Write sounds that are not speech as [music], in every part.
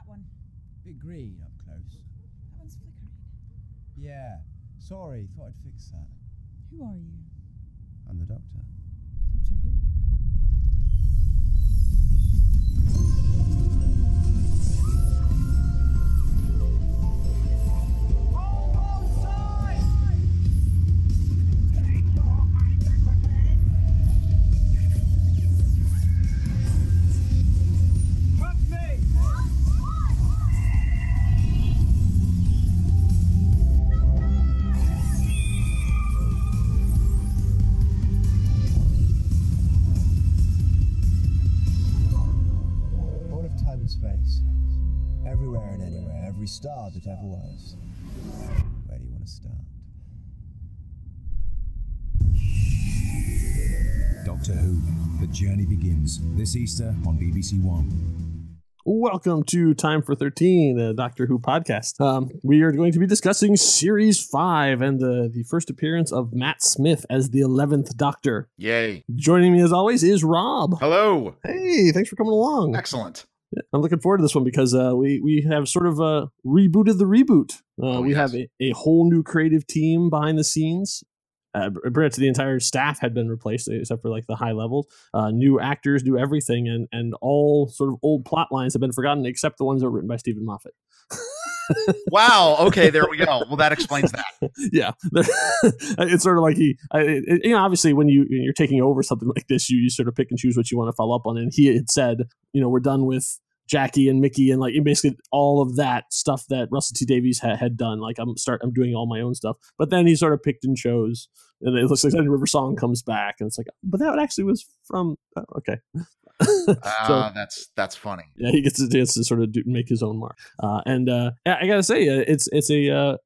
that one. Bit green up close. That one's flickering. Yeah. Sorry, thought I'd fix that. Who are you? I'm the doctor. Doctor Who? Star that ever was. Where do you want to start? Doctor Who. The journey begins this Easter on BBC One. Welcome to Time for 13, the Doctor Who podcast. Um, we are going to be discussing Series 5 and the, the first appearance of Matt Smith as the 11th Doctor. Yay. Joining me as always is Rob. Hello. Hey, thanks for coming along. Excellent. I'm looking forward to this one because uh, we, we have sort of uh, rebooted the reboot. Uh, Oh, we yes. have a, a whole new creative team behind the scenes. Uh, pretty much the entire staff had been replaced except for like the high levels. Uh, new actors, new everything, and and all sort of old plot lines have been forgotten except the ones that were written by Steven Moffat. Wow. Okay, there we go. Well, that explains that. [laughs] yeah, [laughs] it's sort of like he, I, it, you know, obviously when you, you're taking over something like this, you, you sort of pick and choose what you want to follow up on. And he had said, you know, we're done with Jackie and Mickey and like basically all of that stuff that Russell T Davies ha- had done. Like I'm start, I'm doing all my own stuff. But then he sort of picked and chose, and it looks like Sunday River Song comes back, and it's like, but that actually was from oh, okay. [laughs] Ah, So- that's that's funny. yeah, he gets a chance to sort of do, make his own mark. Uh, and uh, I gotta say, uh, it's it's a uh,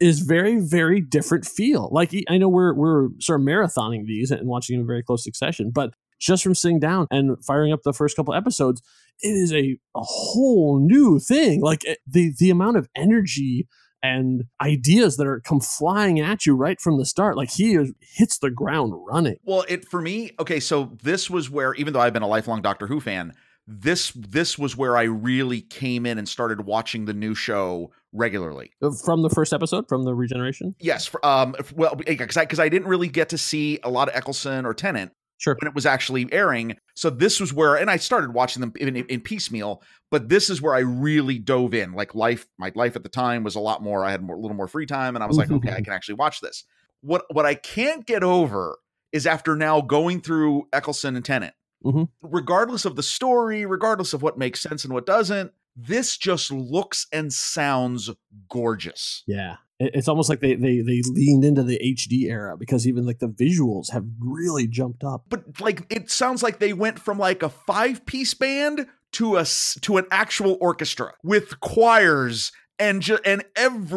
is very very different feel. Like I know we're we're sort of marathoning these and watching them in very close succession, but just from sitting down and firing up the first couple episodes, it is a a whole new thing. Like it, the the amount of energy and ideas that are come flying at you right from the start. Like he is, hits the ground running. Well, it for me. Okay, so this was where, even though I've been a lifelong Doctor Who fan, this this was where I really came in and started watching the new show regularly. From the first episode, from the regeneration, Yes, um, well, because I, 'cause I didn't really get to see a lot of Eccleston or Tennant sure. when it was actually airing. So this was where, and I started watching them in, in piecemeal. But this is where I really dove in. Like life, my life at the time was a lot more. I had more, a little more free time, and I was like, okay, I [laughs] can actually watch this. What what I can't get over is after now going through Eccleston and Tennant, Mhm. regardless of the story, regardless of what makes sense and what doesn't, this just looks and sounds gorgeous. Yeah. It- It's almost like they, they they leaned into the HD era because even like the visuals have really jumped up. but like it sounds like they went from like a five piece band to a to an actual orchestra with choirs and ju- and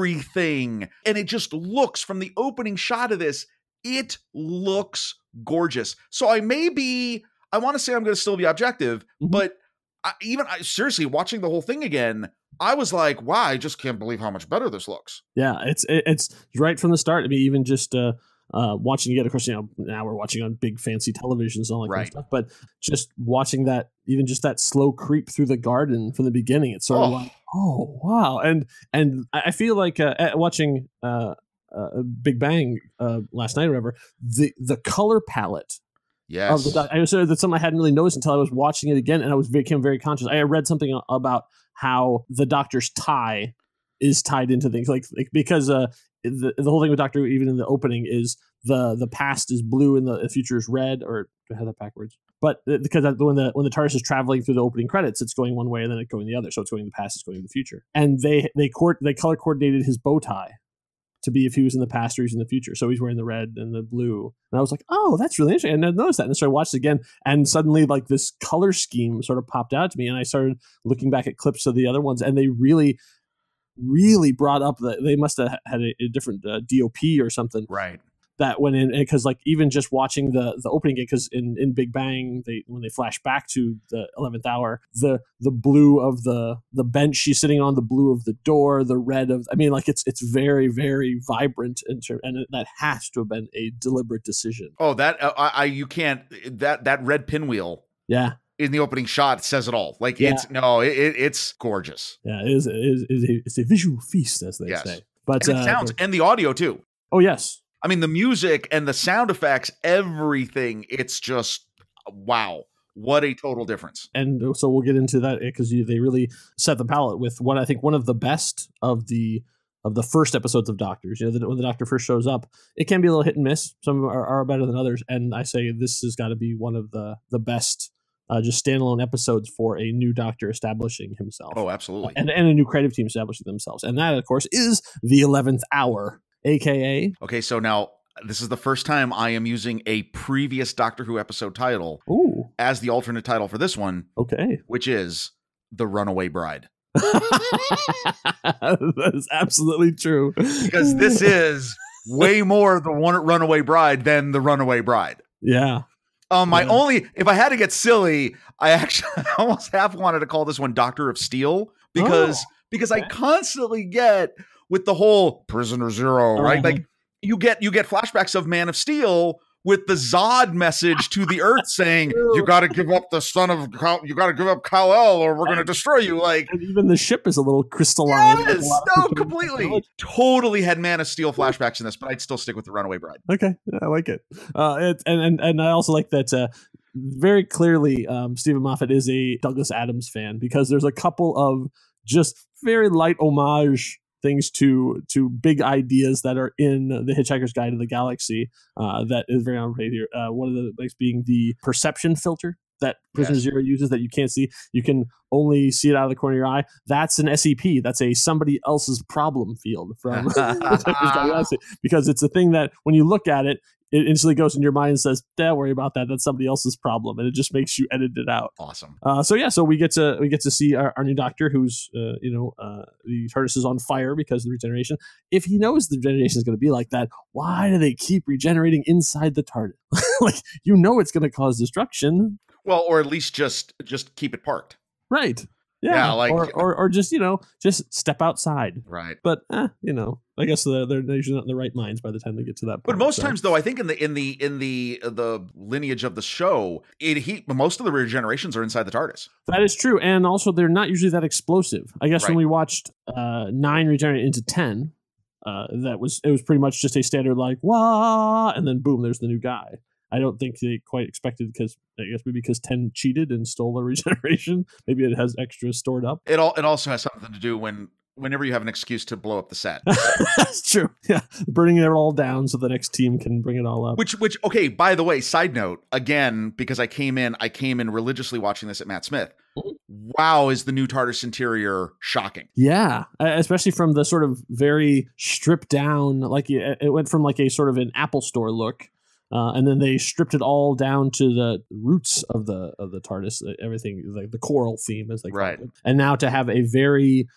everything and it just looks from the opening shot of this it looks gorgeous so i may be i want to say i'm going to still be objective Mhm. but I, even I, seriously watching the whole thing again i was like wow i just can't believe how much better this looks Yeah, it's it's right from the start. I mean, even just uh, uh, watching it. Of course, you know now we're watching on big fancy televisions and all that kind of stuff. But just watching that, even just that slow creep through the garden from the beginning, it's sort of Oh. like, oh wow. And and I I feel like uh, watching uh, uh, Big Bang uh, last night or whatever, the the color palette yes the doc- I was that's something I hadn't really noticed until I was watching it again, and I was became very conscious. I read something about how the Doctor's tie is tied into things, like, like because uh, the the whole thing with Doctor, even in the opening, is the the past is blue and the, future is red, or I have that backwards? But uh, because when the when the TARDIS is traveling through the opening credits, it's going one way and then it's going the other, so it's going in the past, it's going in the future, and they they court they color coordinated his bow tie to be if he was in the past or he's in the future. So he's wearing the red and the blue. And I was like, oh, that's really interesting. And I noticed that. And so I watched it again. And suddenly, like, this color scheme sort of popped out to me. And I started looking back at clips of the other ones. And they really, really brought up that they must have had a, a different uh, DOP or something right that went in because like even just watching the the opening game because in in Big Bang they when they flash back to the eleventh hour the the blue of the the bench she's sitting on the blue of the door the red of I mean like it's it's very very vibrant in term, and it- that has to have been a deliberate decision oh that uh, I, I you can't that that red pinwheel yeah in the opening shot says it all. Like Yeah. it's no, it, it, it's gorgeous. Yeah, it is, it is, it is a, it's a visual feast, as they Yes. say. But And it uh, sounds and the audio too. oh yes, I mean, the music and the sound effects, everything. It's just wow, what a total difference. and so we'll get into that because they really set the palette with what I think one of the best of the of the first episodes of Doctors. You know, the, when the Doctor first shows up, it can be a little hit and miss. Some are, are better than others, and I say this has got to be one of the the best. Uh, just standalone episodes for a new doctor establishing himself. Oh, absolutely. and, and a new creative team establishing themselves. And that, of course, is the 11th hour, aka, Okay, so now this is the first time I am using a previous Doctor Who episode title ooh, as the alternate title for this one, okay. which is The Runaway Bride. [laughs] that is absolutely true. Because this is way more the one Runaway Bride than the Runaway Bride. Yeah. Um, my Yeah. only, if I had to get silly, I actually [laughs] almost half wanted to call this one Doctor of Steel because Oh, because I constantly get with the whole Prisoner 0 right? Uh-huh. Like you get you get flashbacks of Man of Steel with the Zod message to the Earth [laughs] saying you got to give up the son of Kal- you got to give up Kal El or we're going to destroy you. Like And even the ship is a little crystalline. yes, no, completely, totally had Man of Steel flashbacks in this, but I'd still stick with the Runaway Bride. Okay, I like it. Uh, it and, and and I also like that. Uh, very clearly, um, Steven Moffat is a Douglas Adams fan because there's a couple of just very light homage things to to big ideas that are in the Hitchhiker's Guide to the Galaxy. Uh, that is very on here. Uh, one of the things being the perception filter that Prisoner Yes. Zero uses that you can't see. You can only see it out of the corner of your eye. That's an SEP. That's a somebody else's problem field from [laughs] [laughs] Hitchhiker's Guide to the Galaxy because it's a thing that when you look at it, it instantly goes in your mind and says, "Don't worry about that. That's somebody else's problem," and it just makes you edit it out. Awesome. Uh, so yeah, so we get to we get to see our, our new doctor, who's uh, you know uh, the TARDIS is on fire because of the regeneration. If he knows the regeneration is going to be like that, why do they keep regenerating inside the TARDIS? [laughs] like you know it's going to cause destruction, Well, or at least just just keep it parked. right? Yeah, Yeah, like- or, or or just you know just step outside. Right. But eh, you know, I guess they're, they're usually not in the right minds by the time they get to that. But most so. times, though, I think in the in the in the uh, the lineage of the show, it he most of the regenerations are inside the TARDIS. That is true, and also they're not usually that explosive. I guess when we watched uh, nine regenerate into ten, uh, that was it was pretty much just a standard like wah, and then boom, there's the new guy. I don't think they quite expected because I guess maybe because ten cheated and stole the [laughs] regeneration. Maybe it has extra stored up. It all it also has something to do when whenever you have an excuse to blow up the set. [laughs] That's true. Yeah, burning it all down so the next team can bring it all up. which which okay, by the way, side note, again, because I came in, I came in religiously watching this at Matt Smith. Wow, is the new TARDIS interior shocking? Yeah, especially from the sort of very stripped down, like it went from like a sort of an Apple Store look, uh, and then they stripped it all down to the roots of the of the TARDIS, everything like the choral theme, as they call Right. it, and now to have a very,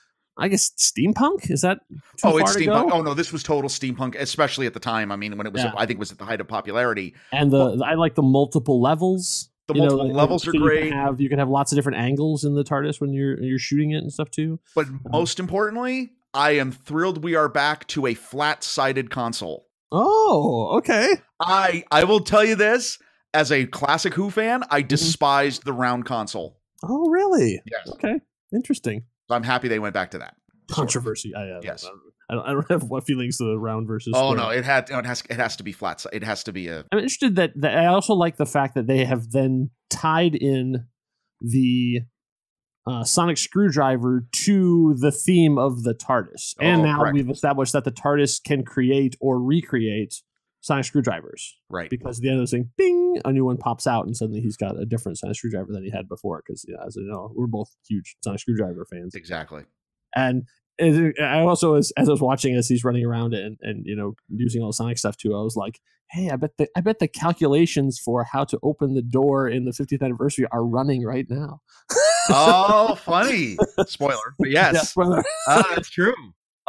I guess, steampunk is that? Oh, it's steampunk. Oh no, this was total steampunk, especially at the time. I mean, when it was, Yeah. I think, it was at the height of popularity. And the I like the multiple levels. The you multiple like, levels so are you great. Can have you can have lots of different angles in the TARDIS when you're you're shooting it and stuff too. But Uh-huh. most importantly, I am thrilled we are back to a flat-sided console. Oh, okay. I I will tell you this as a classic Who fan, I Mm-hmm. despised the round console. Oh, really? Yes. Okay. Interesting. I'm happy they went back to that. controversy. I, uh, Yes. I don't, I don't [laughs] have what feelings to the round versus. Oh square. no, it had no, it has it has to be flat. It has to be a I'm interested that, that I also like the fact that they have then tied in the uh, sonic screwdriver to the theme of the TARDIS, and Oh, now correct. we've established that the TARDIS can create or recreate sonic screwdrivers right. because at the end of the thing, bing, a new one pops out, and suddenly he's got a different sonic screwdriver than he had before. Because as you know, we're both huge sonic screwdriver fans. Exactly. and I also, as, as I was watching, as he's running around and and you know using all the Sonic stuff too, I was like, "Hey, I bet the I bet the calculations for how to open the door in the 50th anniversary are running right now." [laughs] Oh, funny. [laughs] Spoiler. But yes. Yeah, spoiler. Ah, that's true.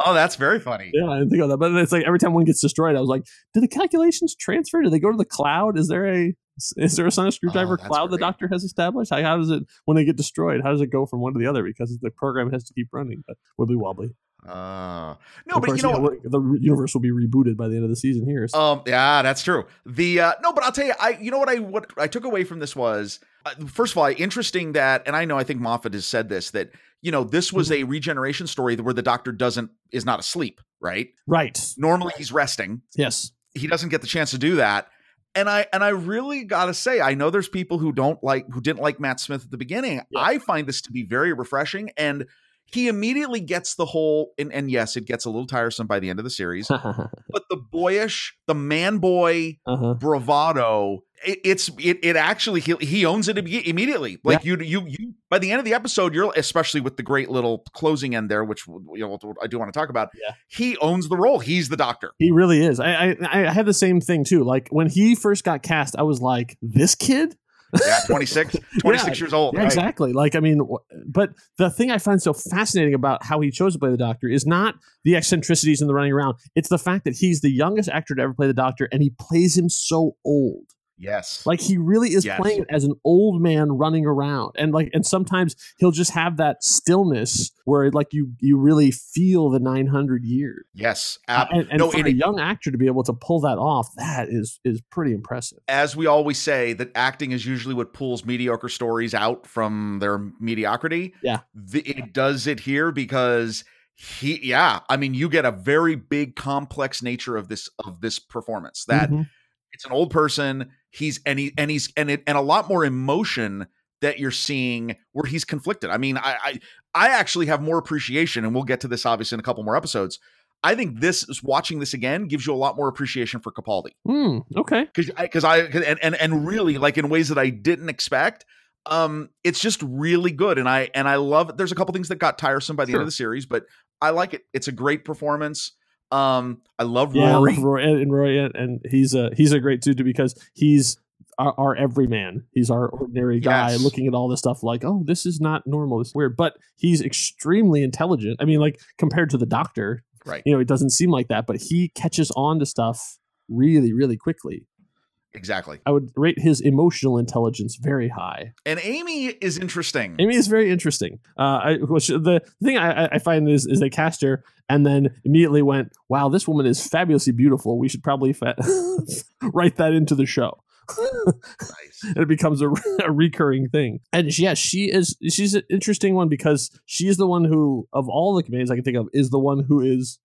Oh, that's very funny. yeah, I didn't think of that, but it's like every time one gets destroyed, I was like, "Do the calculations transfer? Do they go to the cloud? Is there a is there a Sonic screwdriver Oh, cloud the. Doctor has established? How, how does it when they get destroyed? How does it go from one to the other? Because the program has to keep running, but wibbly wobbly. Uh, no, Of but course, you know, yeah, the universe will be rebooted by the end of the season here. so- Um, yeah, that's true. The uh no, but I'll tell you, I you know what I what I took away from this was Uh, first of all, interesting that, and I know I think Moffat has said this that you know this was a regeneration story where the Doctor doesn't is not asleep, right? Right. Normally he's resting. Yes. He doesn't get the chance to do that. And I and I really gotta say, I know there's people who don't like who didn't like Matt Smith at the beginning. Yeah. I find this to be very refreshing, and he immediately gets the whole and, and yes, it gets a little tiresome by the end of the series, uh-huh. [laughs] but the boyish, the man boy bravado it, it's it, it actually he, he owns it immediately like you you you by the end of the episode you're especially with the great little closing end there which you know i do want to talk about Yeah. he owns the role he's the doctor He really is. I, I I had the same thing too. Like when he first got cast, I was like, "This kid." Yeah 26 [laughs] 26 years old Yeah, right? exactly. Like, I mean, but the thing I find so fascinating about how he chose to play the Doctor is not the eccentricities and the running around. It's the fact that he's the youngest actor to ever play the Doctor, and he plays him so old. Yes Like he really is Yes. playing it as an old man running around, and like, and sometimes he'll just have that stillness where like you you really feel the nine hundred years. yes Uh, and and no for a young actor to be able to pull that off, that is is pretty impressive. as we always say that acting is usually what pulls mediocre stories out from their mediocrity Yeah. the, it does it here because he yeah i mean you get a very big complex nature of this of this performance that Mhm. it's an old person he's and he and he's and it and a lot more emotion that you're seeing where he's conflicted i mean i i, I actually have more appreciation and we'll get to this obviously in a couple more episodes i think this is watching this again gives you a lot more appreciation for capaldi Hmm, okay. because I because I, 'cause- and, and and really like in ways that I didn't expect. Um, it's just really good, and I and I love. There's a couple things that got tiresome by the end of the series, but I like it. It's a great performance. Um, I love Yeah, I love Rory and Rory, and- he's a he's a great dude because he's our, our everyman. He's our ordinary guy Yes. looking at all this stuff like, oh, this is not normal. This is weird, but he's extremely intelligent. I mean, like compared to the Doctor, Right. You know, it doesn't seem like that, but he catches on to stuff really, really quickly. Exactly. I would rate his emotional intelligence very high. And Amy is interesting. Amy is very interesting. Uh, I, which the thing I, I- find is, is they cast her and then immediately went, "Wow, this woman is fabulously beautiful. We should probably fa- [laughs] write that into the show." Nice. [laughs] and it becomes a, [laughs] a recurring thing. And she, yeah, she is. She's an interesting one because she is the one who, of all the comedians I can think of, is the one who is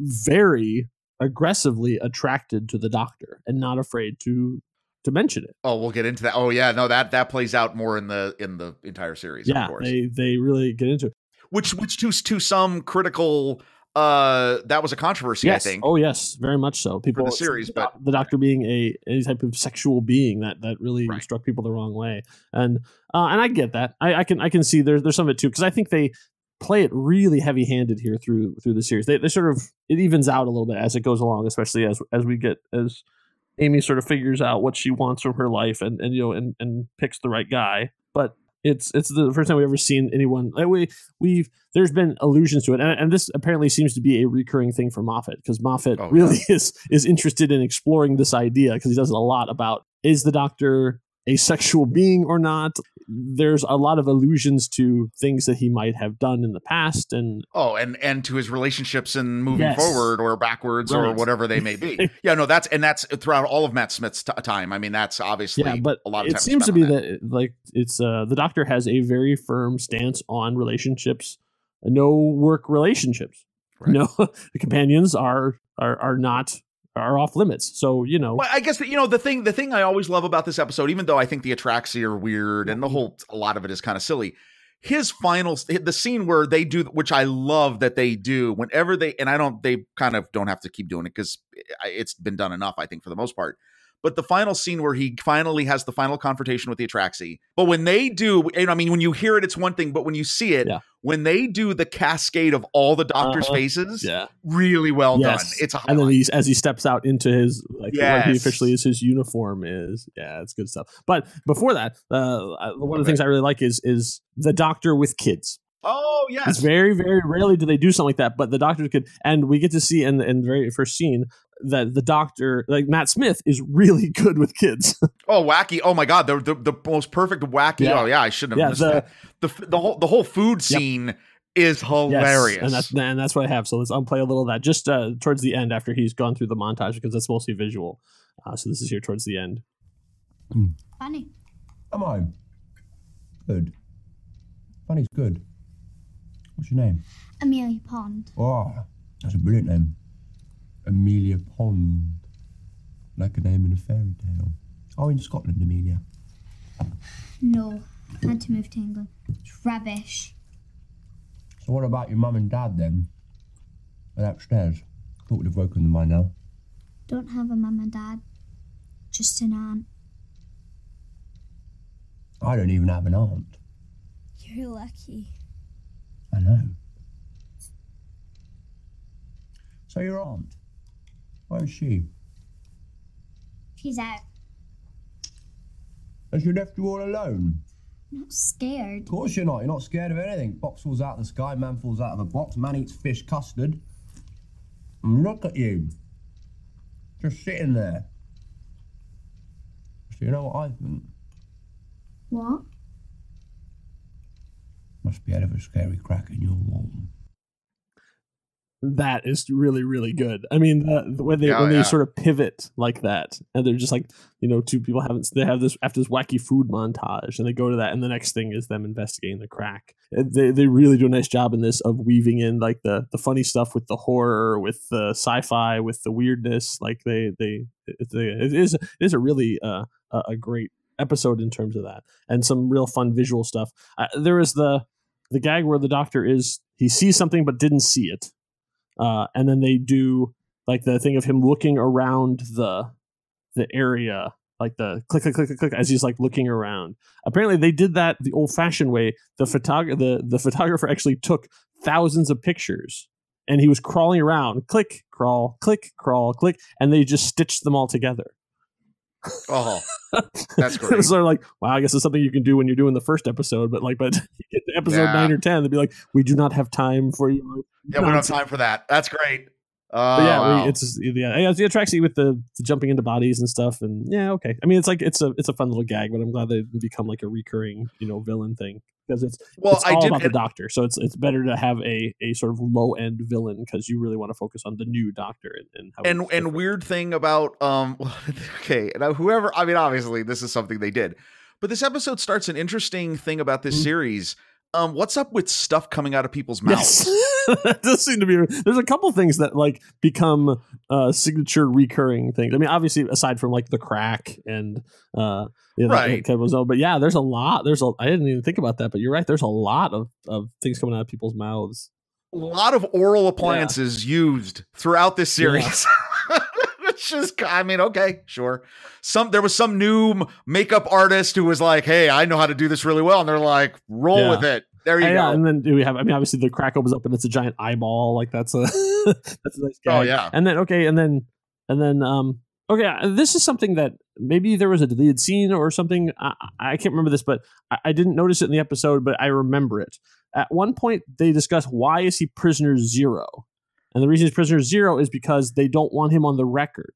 very aggressively attracted to the Doctor and not afraid to to mention it. Oh, we'll get into that. Oh, yeah, no that that plays out more in the in the entire series. yeah, of course. they they really get into it. which which to to some critical uh that was a controversy. yes. I think. Oh, yes, very much so. People the series, the, but- the Doctor being a any type of sexual being that that really Right. struck people the wrong way, and uh, and I get that. I, I can I can see there's there's some of it too because I think they play it really heavy handed here through through the series. They they sort of it evens out a little bit as it goes along, especially as as we get as Amy sort of figures out what she wants from her life and and you know and and picks the right guy. But it's it's the first time we've ever seen anyone like we we've there's been allusions to it and, and this apparently seems to be a recurring thing for Moffat because Moffat Oh, really [laughs] is is interested in exploring this idea because he does a lot about is the doctor a sexual being or not there's a lot of allusions to things that he might have done in the past and Oh, and and to his relationships and moving Yes. forward or backwards or whatever they may be. [laughs] yeah, no, that's and that's throughout all of Matt Smith's t- time. I mean, that's obviously yeah but a lot of it seems to be on that like it's uh the doctor has a very firm stance on relationships no work relationships Right. no [laughs] the companions are are are not are off limits so you know Well, I guess that you know the thing the thing I always love about this episode, even though I think the Atraxi are weird and the whole a lot of it is kind of silly. His final the scene where they do which I love that they do whenever they and I don't they kind of don't have to keep doing it because eh, it's been done enough I think for the most part. But the final scene where he finally has the final confrontation with the Atraxi. But when they do, and I mean, when you hear it, it's one thing. But when you see it, Yeah. when they do the cascade of all the doctors' Uh-huh. faces, yeah really well Yes. done. It's a and then as he steps out into his like what he officially is his uniform is yeah it's good stuff but before that uh one of the things i really like is is the doctor with kids oh yes, It's very, very rarely do they do something like that, but the doctor could, and we get to see in the, in the very first scene that the doctor, like Matt Smith, is really [laughs] good with kids. Oh, wacky! Oh my god, the the, the most perfect wacky. Yeah. Oh yeah, I shouldn't have Yeah, missed the- that. The the whole the whole food scene is hilarious. Yes, and that's and that's what I have. So let's unplay a little of that just uh, towards the end after he's gone through the montage because that's mostly visual. Uh, so this is here towards the end. Funny. I'm home. Good. Funny's good. What's your name? Amelia Pond. Oh, that's a brilliant name. Amelia Pond. Like a name in a fairy tale. Oh, in Scotland, Amelia. No, I had to move to England. It's rubbish. So what about your mum and dad then? They're upstairs. Thought we'd have woken them by now. Don't have a mum and dad. Just an aunt. I don't even have an aunt. You're lucky. I know. So your aunt? Where is she? She's out. Has she left you all alone? Not scared. Of course you're not. You're not scared of anything. Box falls out of the sky, man falls out of a box, man eats fish custard. And look at you. Just sitting there. So you know what I think? What? Must be out of a scary crack in your wall. That is really really good. I mean, the, the when they when they yeah. sort of pivot like that, and they're just like, you know, two people haven't they have this after this wacky food montage, and they go to that, and the next thing is them investigating the crack. They they really do a nice job in this of weaving in like the the funny stuff with the horror, with the sci-fi, with the weirdness. Like they they it, it is it is a really uh, a a great episode in terms of that, and some real fun visual stuff. Uh, there is the the gag where the doctor is he sees something but didn't see it uh, and then they do like the thing of him looking around the the area like the click click click click click as he's like looking around. Apparently they did that the old fashioned way. The photog- the the photographer actually took thousands of pictures and he was crawling around click crawl click crawl click and they just stitched them all together Oh, [laughs] That's great. so of like wow i guess it's something you can do when you're doing the first episode but like but [laughs] you get to episode Yeah. 9 or 10 they'd be like we do not have time for you yeah, we don't have time for that. That's great. Oh, But yeah, wow. we, it's yeah, yeah, it attracts you with the, the jumping into bodies and stuff, and yeah, okay. I mean, it's like it's a it's a fun little gag, but I'm glad they become like a recurring you know villain thing because it's well, it's I all did. about the doctor. So it's it's better to have a a sort of low end villain because you really want to focus on the new doctor and and how and and weird thing about um [laughs] okay now whoever i mean obviously this is something they did but this episode starts an interesting thing about this Mhm. series um what's up with stuff coming out of people's mouths Yes, [laughs] that does seem to be. There's a couple things that like become uh, signature recurring things. I mean, obviously, aside from like the crack and uh, you know, Right. that was but yeah, there's a lot. There's a. I didn't even think about that, but you're right. There's a lot of of things coming out of people's mouths. a lot of oral appliances used throughout this series [laughs] It's just, I mean, okay, sure. Some there was some new makeup artist who was like, "Hey, I know how to do this really well," and they're like, "Roll Yeah. with it." There you And, go. yeah, and then do we have? I mean, obviously, the crack opens up and it's a giant eyeball. Like that's a [laughs] that's a nice oh yeah, And then okay, and then and then um okay, uh, this is something that maybe there was a deleted scene or something. I, I can't remember this, but I, I didn't notice it in the episode, but I remember it. At one point, they discuss why is he prisoner zero, and the reason he's prisoner zero is because they don't want him on the record.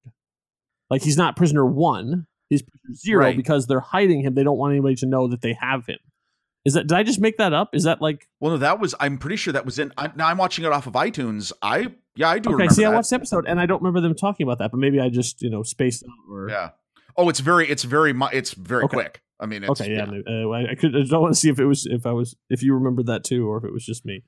Like he's not prisoner one, he's prisoner zero Right. because they're hiding him. They don't want anybody to know that they have him. Is that? Did I just make that up? Is that like? Well, no, that was. I'm pretty sure that was in. I, now I'm watching it off of iTunes. I yeah, I do. Okay, remember see, I that. watched the episode and I don't remember them talking about that, but maybe I just you know spaced out or Yeah. Oh, it's very. It's very. It's very Okay. quick. I mean, it's, okay, yeah. maybe, Uh, I, I could. I don't want to see if it was if I was if you remembered that too, or if it was just me.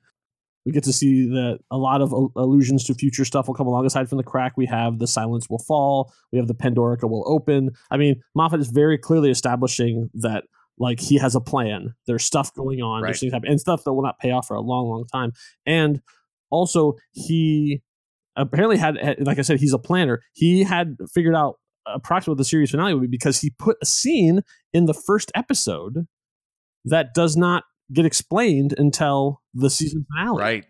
We get to see that a lot of allusions to future stuff will come along. Aside from the crack, we have the silence will fall. We have the Pandorica will open. I mean, Moffat is very clearly establishing that like he has a plan. There's stuff going on. Right. There's things happening, and stuff that will not pay off for a long, long time. And also, he apparently had, had- like I said, he's a planner. He had figured out approximately what the series finale would be because he put a scene in the first episode that does not get explained until the season finale. right.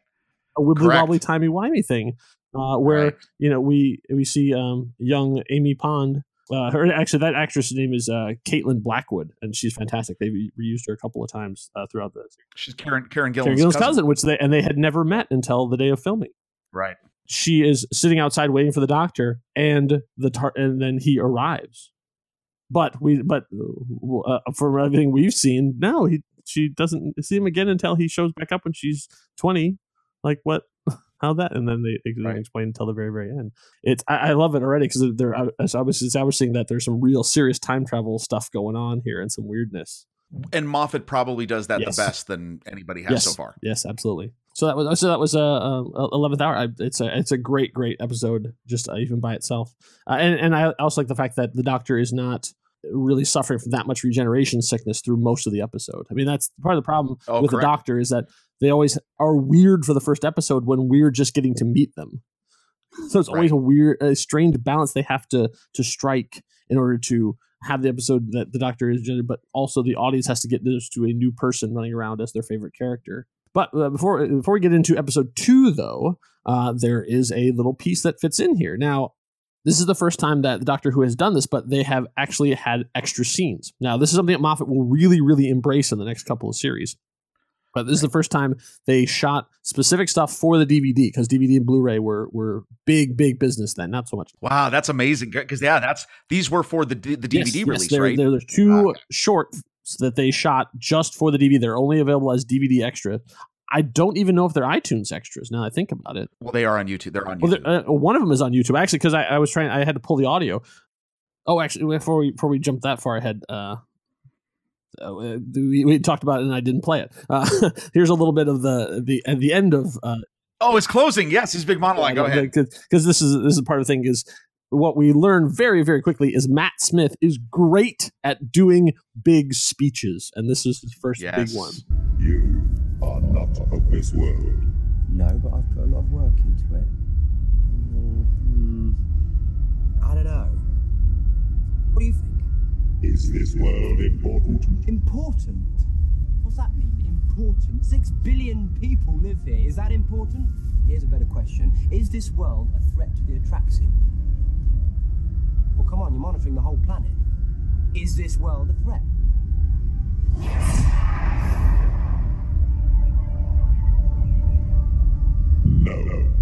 A wibbly wobbly timey wimey thing, uh, where Right. you know we we see um, young Amy Pond. Uh, her actually that actress' name is uh, Caitlin Blackwood, and she's fantastic. They re- reused her a couple of times uh, throughout the She's Karen. Karen Gillan's, Karen Gillan's cousin. cousin, which they and they had never met until the day of filming Right. she is sitting outside waiting for the doctor and the tar- and then he arrives but we but uh, from everything we've seen no he she doesn't see him again until he shows back up when she's 20 like what [laughs] how that and then they, they Right. explain until the very very end it's i, I love it already because they're I was establishing that there's some real serious time travel stuff going on here and some weirdness And Moffat probably does that Yes. the best than anybody has yes, so far. Yes, absolutely. So that was so that was a uh, eleventh hour. I, it's a it's a great great episode just uh, even by itself. Uh, and and I also like the fact that the Doctor is not really suffering from that much regeneration sickness through most of the episode. I mean that's part of the problem Oh, with correct. the Doctor is that they always are weird for the first episode when we're just getting to meet them. So it's always a weird, a strange balance they have to to strike in order to have the episode that the Doctor is, generated, but also the audience has to get used to a new person running around as their favorite character. But uh, before before we get into episode two, though, uh, there is a little piece that fits in here. Now, this is the first time that the Doctor Who has done this, but they have actually had extra scenes. Now, this is something that Moffat will really, really embrace in the next couple of series. But this is the first time they shot specific stuff for the DVD because DVD and Blu-ray were were big, big business then. Not so much Wow, that's amazing. Because yeah, that's these were for the D- the Yes, DVD yes, release, there, right? there- there's two Okay. shorts that they shot just for the DVD. They're only available as DVD extra. I don't even know if they're iTunes extras. Now I think about it. Well, they are on YouTube. They're on Well, YouTube. there- uh, one of them is on YouTube actually because I, I was trying. I had to pull the audio. Oh, actually, before we before we jump that far ahead, uh, uh, we, we talked about it and I didn't play it. Uh, [laughs] here's a little bit of the the at the end of uh, oh, it's closing. Yes, his big monologue. Go ahead. because this is this is part of the thing is what we learn very very quickly is Matt Smith is great at doing big speeches, and this is his first Yes. big one. You are not of this world. No, but I've put a lot of work into it. Mm, I don't know. What do you think? Is this world important? Important? What's that mean? Important? Six billion people live here. Is that important? Here's a better question. Is this world a threat to the Atraxi? Well, come on, you're monitoring the whole planet. Is this world a threat? No.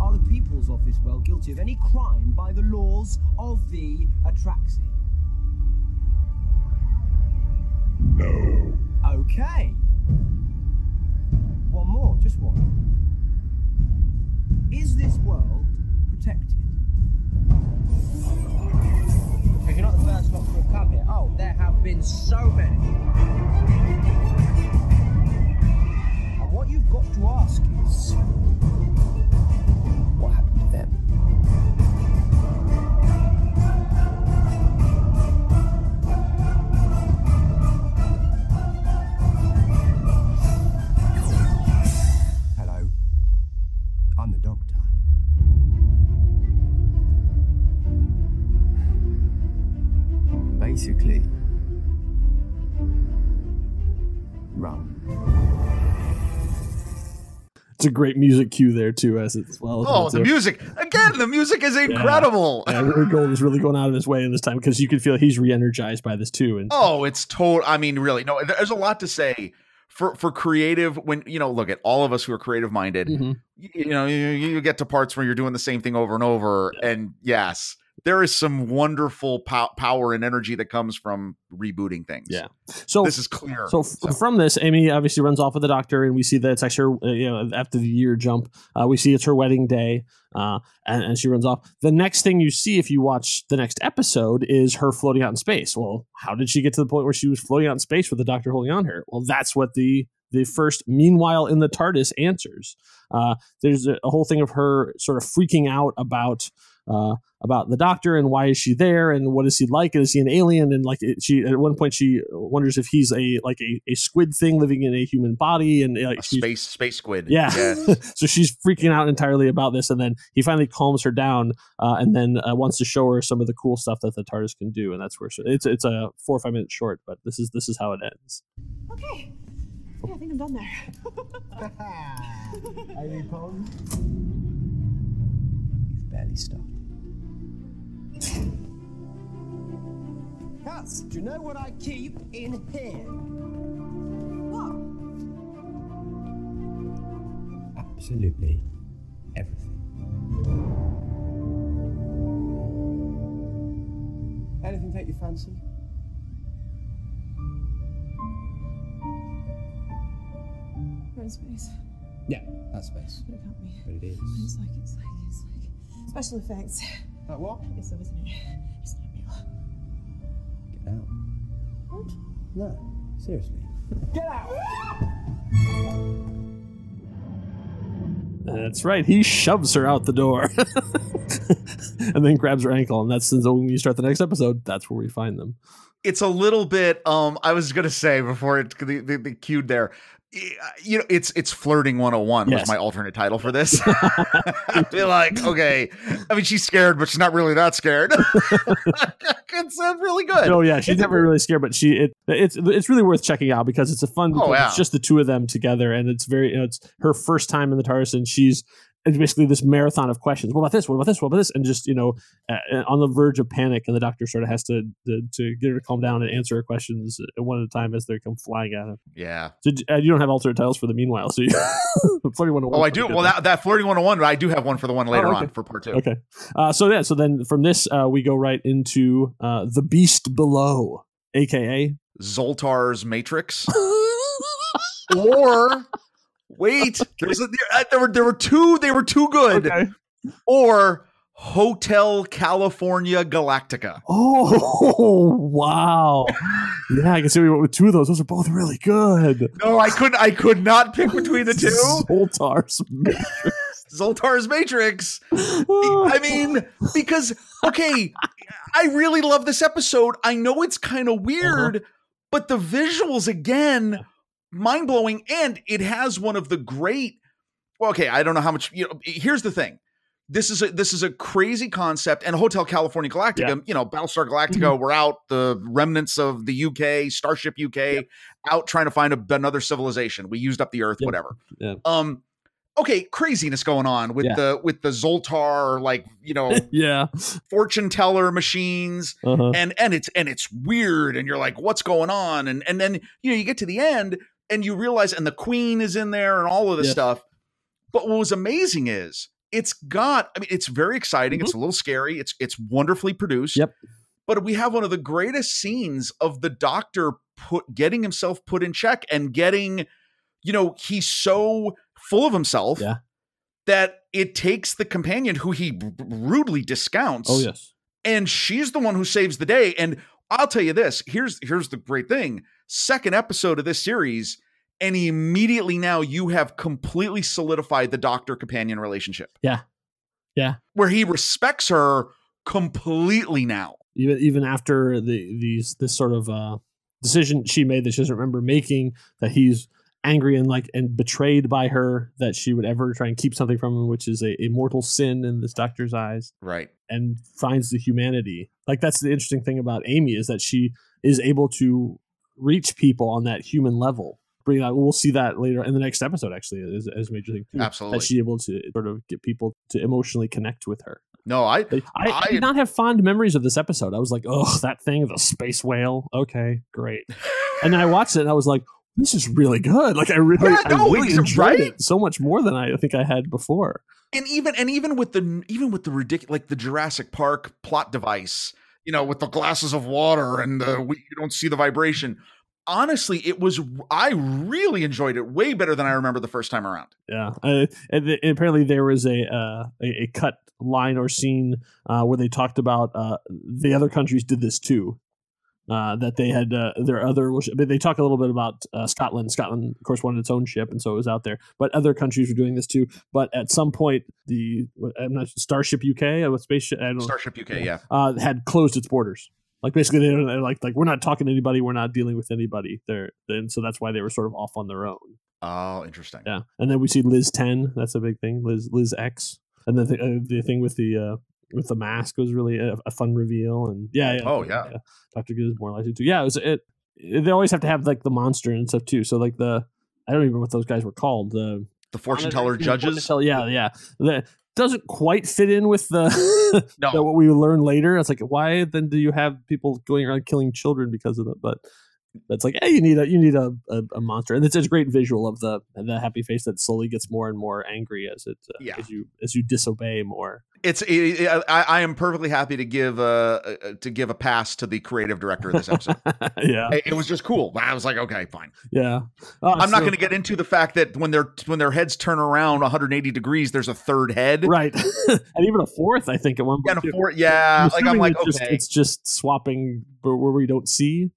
Are the peoples of this world guilty of any crime by the laws of the Atraxi? No. Okay. One more, just one. Is this world protected? Because you're not the first lot to have come here. Oh, there have been so many. Got to ask is what happened to them? It's a great music cue there too, as it's well. Oh, the too. music again! The music is incredible. Yeah, Murray Gold is really going out of his way in this time because you can feel he's re-energized by this too. And Oh, it's total. I mean, really, no. There's a lot to say for for creative. When you know, look at all of us who are creative minded. Mhm. You, you know, you, you get to parts where you're doing the same thing over and over, and yes, there is some wonderful pow- power and energy that comes from rebooting things. Yeah. so this is clear. So, f- from this, Amy obviously runs off with the doctor, and we see that it's actually her, uh, you know after the year jump, uh, we see it's her wedding day, uh, and, and she runs off. The next thing you see if you watch the next episode is her floating out in space. Well, how did she get to the point where she was floating out in space with the doctor holding on her? Well, that's what the the first meanwhile in the TARDIS answers. Uh, there's a, a whole thing of her sort of freaking out about. Uh, about the doctor and why is she there and what is he like and is he an alien and like it, she at one point she wonders if he's a like a, a squid thing living in a human body and uh, like a space space squid. yeah Yes. [laughs] so she's freaking out entirely about this and then he finally calms her down uh, and then uh, wants to show her some of the cool stuff that the TARDIS can do and that's where she, it's it's a four or five minute short but this is this is how it ends Okay. Yeah, I think I'm done there. [laughs] [laughs] Amy Pond? You've barely started. Cats, do you know what I keep in here? What? Absolutely everything. Anything take your fancy? We're in space. Yeah, that's space. But it can't be. But it is. It's like, it's like, it's like special effects. Like what? It's so, isn't it? It's not real. Get out. What? No. Seriously. That's right. He shoves her out the door [laughs] and then grabs her ankle. And that's so when you start the next episode, that's where we find them. it's a little bit um i was gonna say before it the, the, the cued there y- you know it's it's flirting 101 Yes. was my alternate title for this [laughs] [laughs] i feel like okay i mean she's scared but she's not really that scared [laughs] it's uh, really good Oh yeah, she's never really scared, but she it it's it's really worth checking out because it's a fun. Oh, yeah. It's just the two of them together, and it's very you know, it's her first time in the TARDIS, and she's it's basically this marathon of questions. What about this? What about this? What about this? And just you know, uh, on the verge of panic, and the doctor sort of has to to, to get her to calm down and answer her questions one at a time as they come flying at him. yeah So uh, you don't have alternate titles for the meanwhile, so you [laughs] flirty one. oh i do well that, that flirting 101 i do have one for the one later okay. on for part two Okay. Uh, so yeah, so then from this uh, we go right into uh, the beast below, aka zoltar's matrix [laughs] or wait there's a, there, uh, there were there were two they were too good Okay. or hotel california galactica Oh [laughs] wow! Yeah, I can see we went with two of those. Those are both really good. No, I couldn't. I could not pick between the two. Zoltar's. Matrix. [laughs] Zoltar's Matrix. I [laughs] mean, because okay, I really love this episode. I know it's kind of weird, uh-huh. but the visuals again, mind blowing, and it has one of the great. Well, okay, I don't know how much. You know, here's the thing. This is a this is a crazy concept, and Hotel California Galactica. Yeah. You know, Battlestar Galactica. We're out the remnants of the UK, Starship UK, out trying to find a, another civilization. We used up the Earth, Yep. whatever. Um. Okay, craziness going on with Yeah. the with the Zoltar, like you know, [laughs] yeah. fortune teller machines, Uh-huh. and and it's and it's weird, and you're like, what's going on? And and then you know you get to the end, and you realize, and the Queen is in there, and all of this Yeah. stuff. But what was amazing is it's got. I mean, it's very exciting. It's a little scary. It's it's wonderfully produced. Mm-hmm. Yep. But we have one of the greatest scenes of the Doctor put getting himself put in check and getting, you know, he's so full of himself Yeah. that it takes the companion who he rudely discounts Oh yes. and she's the one who saves the day and i'll tell you this here's here's the great thing second episode of this series and immediately now you have completely solidified the doctor companion relationship Yeah. Yeah. where he respects her completely now Even even after the these this sort of uh, decision she made that she doesn't remember making, that he's angry and like and betrayed by her that she would ever try and keep something from him, which is a, a mortal sin in this doctor's eyes. right and finds the humanity. Like that's the interesting thing about Amy is that she is able to reach people on that human level. Bring that. We'll see that later in the next episode. Actually, as, as major thing too. Absolutely. that she's able to sort of get people to emotionally connect with her. no i I, I I- did not have fond memories of this episode. I was like, oh, that thing, the space whale. Okay, great. And then I watched it and I was like, this is really good. Like I really, Yeah, no, I really enjoyed right. it so much more than I think I had before. and even and even with the even with the ridiculous like the Jurassic Park plot device, you know, with the glasses of water and the we, you don't see the vibration. Honestly, it was I really enjoyed it way better than I remember the first time around. Yeah, and, and apparently there was a, uh, a a cut line or scene uh, where they talked about uh, the other countries did this too. Uh, that they had uh, their other. They talk a little bit about uh, Scotland. Scotland, of course, wanted its own ship, and so it was out there. But other countries were doing this too. But at some point, the I'm not Starship UK, uh, what spaceship? I don't know, Starship UK, yeah. uh, had closed its borders. Like basically, they they're like like we're not talking to anybody. We're not dealing with anybody. They're and so that's why they were sort of off on their own. Oh, interesting. Yeah, and then we see Liz Ten. That's a big thing. Liz Liz X, and then the, uh, the thing with the uh, with the mask was really a, a fun reveal. And yeah, yeah Oh, yeah. Doctor Good is more likely to. Yeah, it was it. They always have to have like the monster and stuff too. So like the I don't even know what those guys were called. The The fortune teller judges. Tell- yeah, yeah. That doesn't quite fit in with the, [laughs] No. the what we learn later. It's like why then do you have people going around killing children because of it? But it's like, hey, you need a you need a, a, a monster, and it's a great visual of the the happy face that slowly gets more and more angry as it uh, Yeah. as you as you disobey more. It's it, it- I, I am perfectly happy to give a uh, to give a pass to the creative director of this episode. [laughs] yeah, it, it was just cool. I was like, okay, fine. yeah. Oh, I'm not going to get into the fact that when their when their heads turn around 180 degrees, there's a third head. right, [laughs] and even a fourth, I think at one point. and a fourth- yeah, like I'm like, it's just, okay. it's just swapping where we don't see.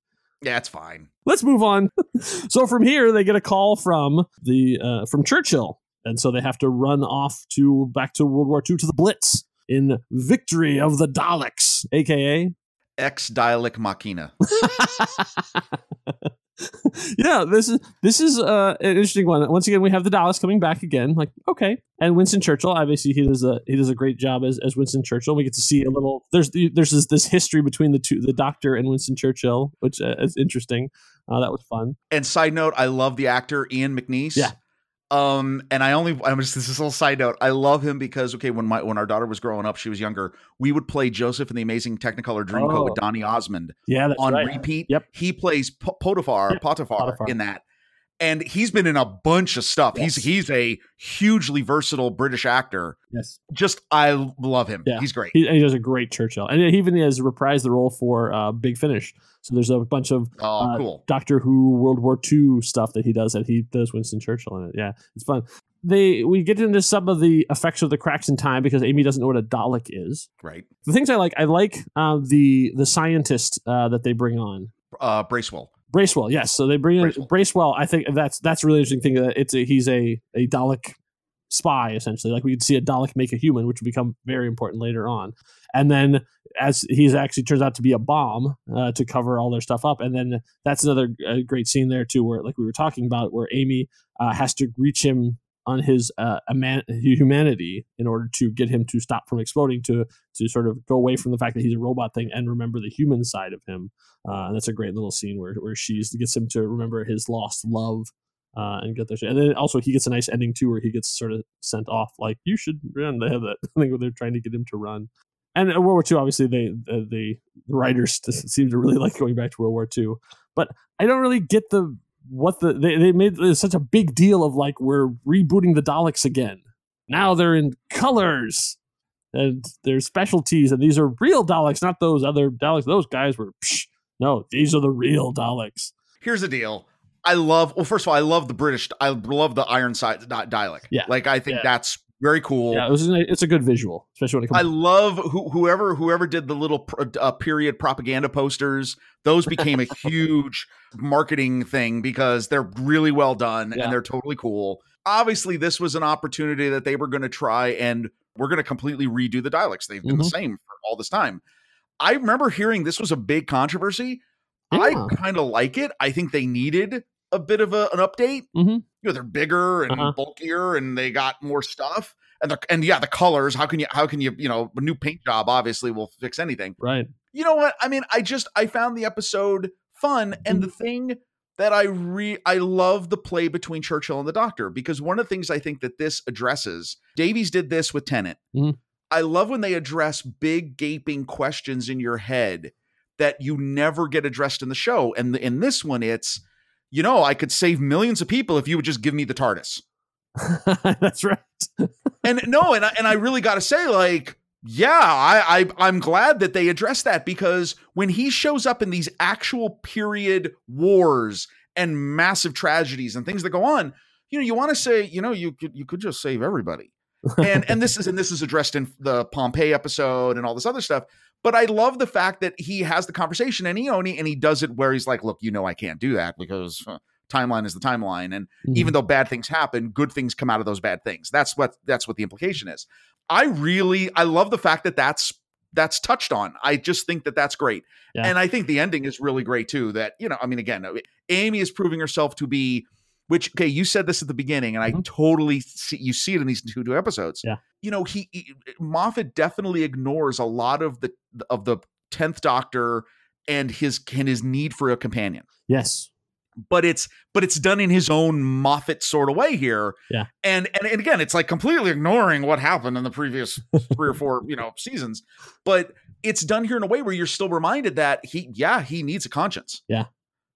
Yeah, it's fine. Let's move on. [laughs] so from here, they get a call from the uh, from Churchill, and so they have to run off to back to World War II to the Blitz in Victory of the Daleks, aka ex Dalek Machina. [laughs] [laughs] yeah, this is this is uh, an interesting one. Once again, we have the Daleks coming back again. Like, okay, and Winston Churchill. Obviously, he does a he does a great job as, as Winston Churchill. We get to see a little. There's there's this, this history between the two, the Doctor and Winston Churchill, which uh, is interesting. Uh, that was fun. And side note, I love the actor Ian McNeice. Yeah. Um, and I only I'm just this is a little side note. I love him because okay, when my when our daughter was growing up, she was younger. We would play Joseph in the Amazing Technicolor Dreamcoat Oh. with Donny Osmond Yeah, that's on right. repeat. Yep. He plays P- Potiphar, Yep, Potiphar, Potiphar. in that. And he's been in a bunch of stuff. Yes. He's he's a hugely versatile British actor. Yes, Just I love him. Yeah. He's great. he, he does a great Churchill, and he even has reprised the role for uh, Big Finish. So there's a bunch of oh, uh, cool. Doctor Who World War II stuff that he does that he does Winston Churchill in it. Yeah, it's fun. They we get into some of the effects of the cracks in time because Amy doesn't know what a Dalek is. Right. The things I like, I like uh, the the scientist uh, that they bring on. Uh Bracewell. Bracewell, yes. So they bring in Bracewell. Bracewell. I think that's that's a really interesting thing. That it's a, he's a a Dalek spy essentially. Like we could see a Dalek make a human, which will become very important later on. And then as he's actually turns out to be a bomb uh, to cover all their stuff up. And then that's another uh, great scene there too, where like we were talking about, where Amy uh, has to reach him on his uh, humanity in order to get him to stop from exploding to to sort of go away from the fact that he's a robot thing and remember the human side of him uh, and that's a great little scene where where she's gets him to remember his lost love uh, and get there. And then also he gets a nice ending too, where he gets sort of sent off like you should run. [laughs] They have that thing where they're trying to get him to run. And World War II, obviously, they the, the writers [laughs] seem to really like going back to World War II. But I don't really get the what the they, they made such a big deal of like we're rebooting the Daleks again. Now they're in colors and there's specialties, and these are real Daleks, not those other Daleks. Those guys were psh, no, these are the real Daleks. Here's the deal. I love well, first of all, I love the British I love the Ironside di- Dalek. Yeah. Like I think Yeah. that's very cool. Yeah, it was, it's a good visual, especially when it comes. I love who, whoever whoever did the little pr- uh, period propaganda posters. Those became a [laughs] huge marketing thing because they're really well done Yeah. and they're totally cool. Obviously, this was an opportunity that they were going to try and we're going to completely redo the Daleks. They've been the Mhm. same for all this time. I remember hearing this was a big controversy. Yeah. I kind of like it. I think they needed a bit of a, an update. Mhm. You know, they're bigger and Uh-huh. bulkier, and they got more stuff. And the and yeah, the colors. How can you? How can you? You know, a new paint job obviously will fix anything. right. You know what? I mean, I just I found the episode fun, and the thing that I re I love the play between Churchill and the Doctor because one of the things I think that this addresses. Davies did this with Tennant. Mhm. I love when they address big gaping questions in your head that you never get addressed in the show. And in this one, it's you know I could save millions of people if you would just give me the TARDIS. [laughs] That's right. [laughs] and no, and I, and I really got to say, like, yeah, I, I I'm glad that they addressed that because when he shows up in these actual period wars and massive tragedies and things that go on, you know, you want to say, you know, you could you could just save everybody. [laughs] and and this is and this is addressed in the Pompeii episode and all this other stuff. But I love the fact that he has the conversation and he and he, and he does it where he's like, look, you know, I can't do that because uh, timeline is the timeline, and Mhm. even though bad things happen, good things come out of those bad things. That's what that's what the implication is. I really I love the fact that that's that's touched on. I just think that that's great. Yeah. And I think the ending is really great too. That, you know, I mean, again, Amy is proving herself to be, which, okay, you said this at the beginning, and I Mhm. totally see, you see it in these two, two episodes. Yeah. You know, he, he, Moffat definitely ignores a lot of the, of the 10th Doctor and his, and his need for a companion yes. but it's but it's done in his own Moffat sort of way here. Yeah. And and, and again, it's like completely ignoring what happened in the previous three or four, you know, [laughs] seasons. But it's done here in a way where you're still reminded that he, yeah, he needs a conscience. Yeah,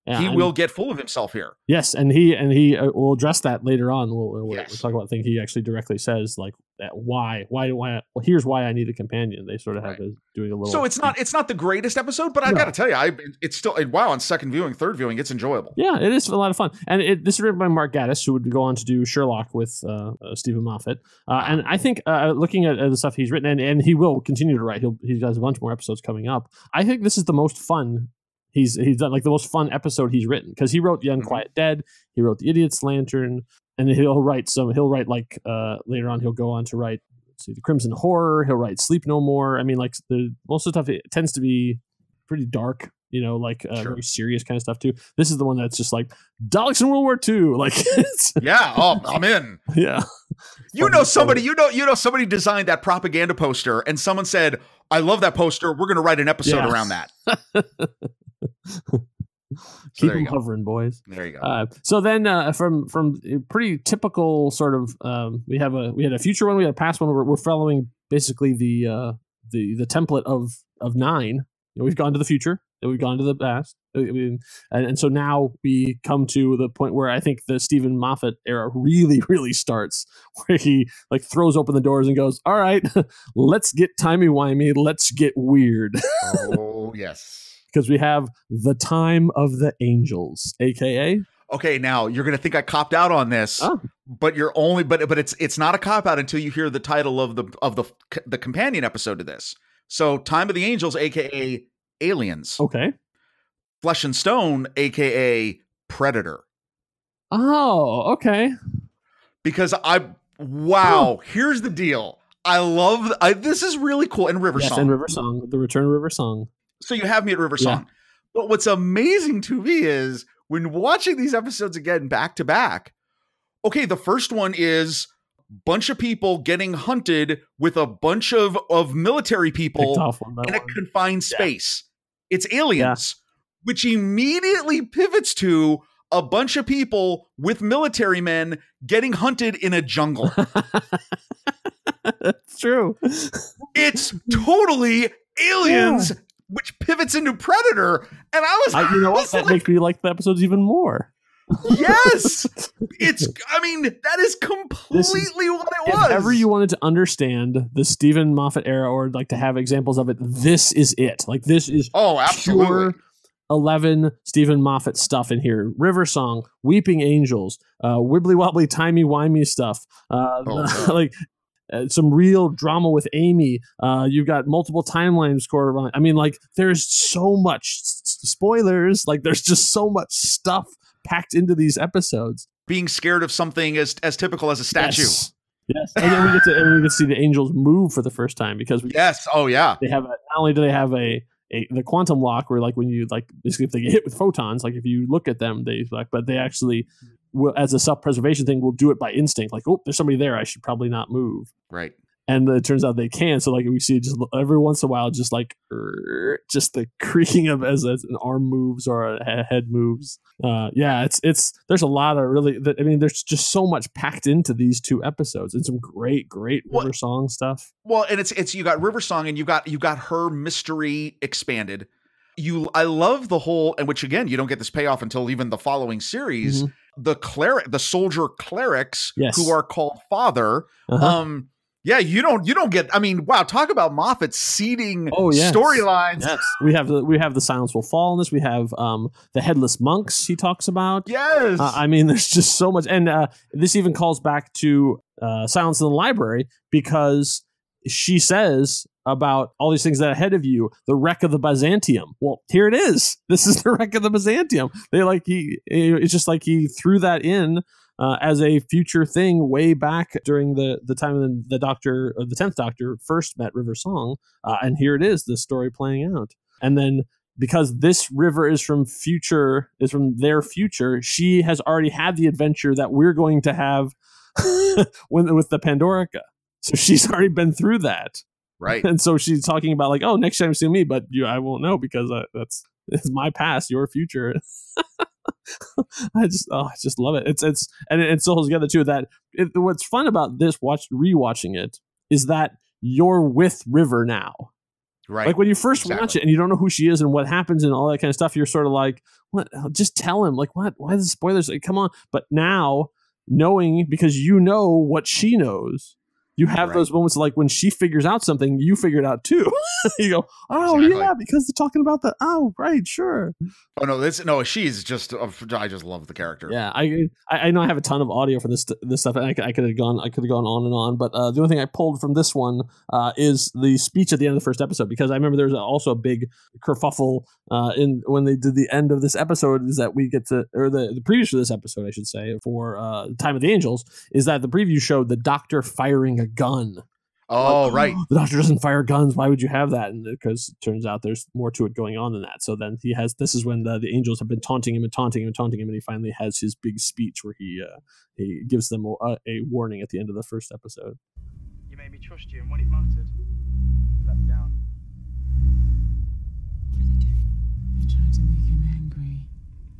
he and- will get full of himself here. Yes, and he and he uh, will address that later on. We'll, we'll, we'll Yes. talk about the thing he actually directly says like that. Why? Why? Why? Well, here's why I need a companion. They sort of have Right. a, doing a little. So it's not it's not the greatest episode, but I No. got to tell you, I it's still wow on second viewing, third viewing, it's enjoyable. Yeah, it is a lot of fun, and it, this is written by Mark Gatiss, who would go on to do Sherlock with uh, uh, Steven Moffat. Uh, and I think uh, looking at, uh, the stuff he's written, and, and he will continue to write. He'll he has a bunch more episodes coming up. I think this is the most fun He's he's done like the most fun episode he's written because he wrote The Unquiet Dead, he wrote The Idiot's Lantern, and he'll write some. He'll write like uh later on he'll go on to write let's see the Crimson Horror. He'll write Sleep No More. I mean like the most of the stuff it tends to be pretty dark. You know, like uh, Sure. very serious kind of stuff too. This is the one that's just like Daleks in World War II. [laughs] Like, Yeah, oh, I'm in. [laughs] yeah, You know somebody, you know, you know somebody designed that propaganda poster, and someone said, "I love that poster. We're going to write an episode Yeah. around that." [laughs] [laughs] keep there them hovering, boys. There you go. Uh, so then, uh, from from pretty typical sort of, um, we have a we had a future one, we had a past one. We're, we're following basically the uh, the the template of of nine. You know, we've gone to the future, and we've gone to the past, I mean, and, and so now we come to the point where I think the Steven Moffat era really, [laughs] really starts, [laughs] where he like throws open the doors and goes, "All right, let's get timey wimey, let's get weird." oh yes. Because we have the time of the angels, aka Okay, now you're to think I copped out on this, Oh. but you're only but but it's it's not a cop out until you hear the title of the of the the companion episode to this. So, Time of the Angels, aka Aliens, okay. Flesh and Stone, aka Predator. Oh, okay. because I wow, here's the deal. I love I, this is really cool and River Yes, Song. and River Song, the Return River Song. So you have me at River Yeah. Song. But what's amazing to me is when watching these episodes again back to back. Okay, the first one is bunch of people getting hunted with a bunch of of military people in a one. confined space. It's aliens, which immediately pivots to a bunch of people with military men getting hunted in a jungle. [laughs] it's true. it's totally aliens, which pivots into Predator. And I was, I, you know [laughs] what? That like, makes me like the episodes even more. yes, [laughs] it's. I mean, that is This is- completely what it If was. ever you wanted to understand the Steven Moffat era, or like to have examples of it, this is it. Like this is oh, absolutely. pure 11 Steven Moffat stuff in here. River Song, Weeping Angels, uh, wibbly wobbly, timey wimey stuff. Uh, Oh, [laughs] the- like uh, some real drama with Amy. Uh, you've got multiple timelines around. I mean, like there's so much s- spoilers. Like there's just so much stuff packed into these episodes. Being scared of something as as typical as a statue. Yes. Yes, and then we get to and we get to see the angels move for the first time because we Yes. Oh yeah. they have a, not only do they have a, a the quantum lock where like when you like basically if they get hit with photons like if you look at them they like but they actually will as a self preservation thing will do it by instinct like oh there's somebody there I should probably not move Right. and it turns out they can so like we see just every once in a while just like er, just the [laughs] creaking of as, as an arm moves or a head moves uh yeah it's it's there's a lot of really i mean there's just so much packed into these two episodes and some great great Well- river song stuff Well, and it's it's you got River Song and you got you got her mystery expanded. You I love the whole and which again you don't get this payoff until even the following series. Mhm. The cleric the soldier clerics Yes. who are called father. Uh-huh. Um yeah, you don't you don't get I mean, wow, talk about Moffat seeding Oh, yes. storylines. Yes, we have the we have the silence will fall in this. We have um the headless monks he talks about. Yes. Uh, I mean, there's just so much, and uh, this even calls back to uh, Silence in the Library because she says about all these things that are ahead of you, the wreck of the Byzantium. Well, here it is. [laughs] This is the wreck of the Byzantium. They like he. It's just like he threw that in. Uh, as a future thing, way back during the the time when the Doctor, or the tenth Doctor, first met River Song, uh, and here it is, the story playing out. And then because this river is from future is from their future she has already had the adventure that we're going to have [laughs] when, with the pandorica so she's [laughs] already been through that right. and so she's talking about like oh next time you see me but you i won't know because uh, that's [laughs] it's my past your future [laughs] i just oh i just love it it's it's and it, it still holds together too that it, what's fun about this watch rewatching it is that you're with river now Right. like when you first watch it and you don't know who she is and what happens and all that kind of stuff, you're sort of like, "What? Just tell him." Like, "What? Why the spoilers? Like, come on!" But now, knowing because you know what she knows, you have Right. those moments like when she figures out something, you figure it out too. [laughs] you go, oh Exactly. yeah, because they're talking about that. Oh right, sure. Oh no, this no, she's just. uh, I just love the character. Yeah, I, I know I have a ton of audio for this this stuff, I, could- I could have gone I could have gone on and on, but uh, the only thing I pulled from this one uh, is the speech at the end of the first episode because I remember there was also a big kerfuffle uh, in when they did the end of this episode is that we get to or the the preview for this episode I should say for uh, Time of the Angels is that the preview showed the Doctor firing a gun. Oh Like, right. the doctor doesn't fire guns. Why would you have that? And because it turns out there's more to it going on than that. So then he has. This is when the, the angels have been taunting him and taunting him and taunting him, and he finally has his big speech where he uh, he gives them a, a warning at the end of the first episode. You made me trust you, and when it mattered, you let me down. What are they doing? They're trying to make him angry.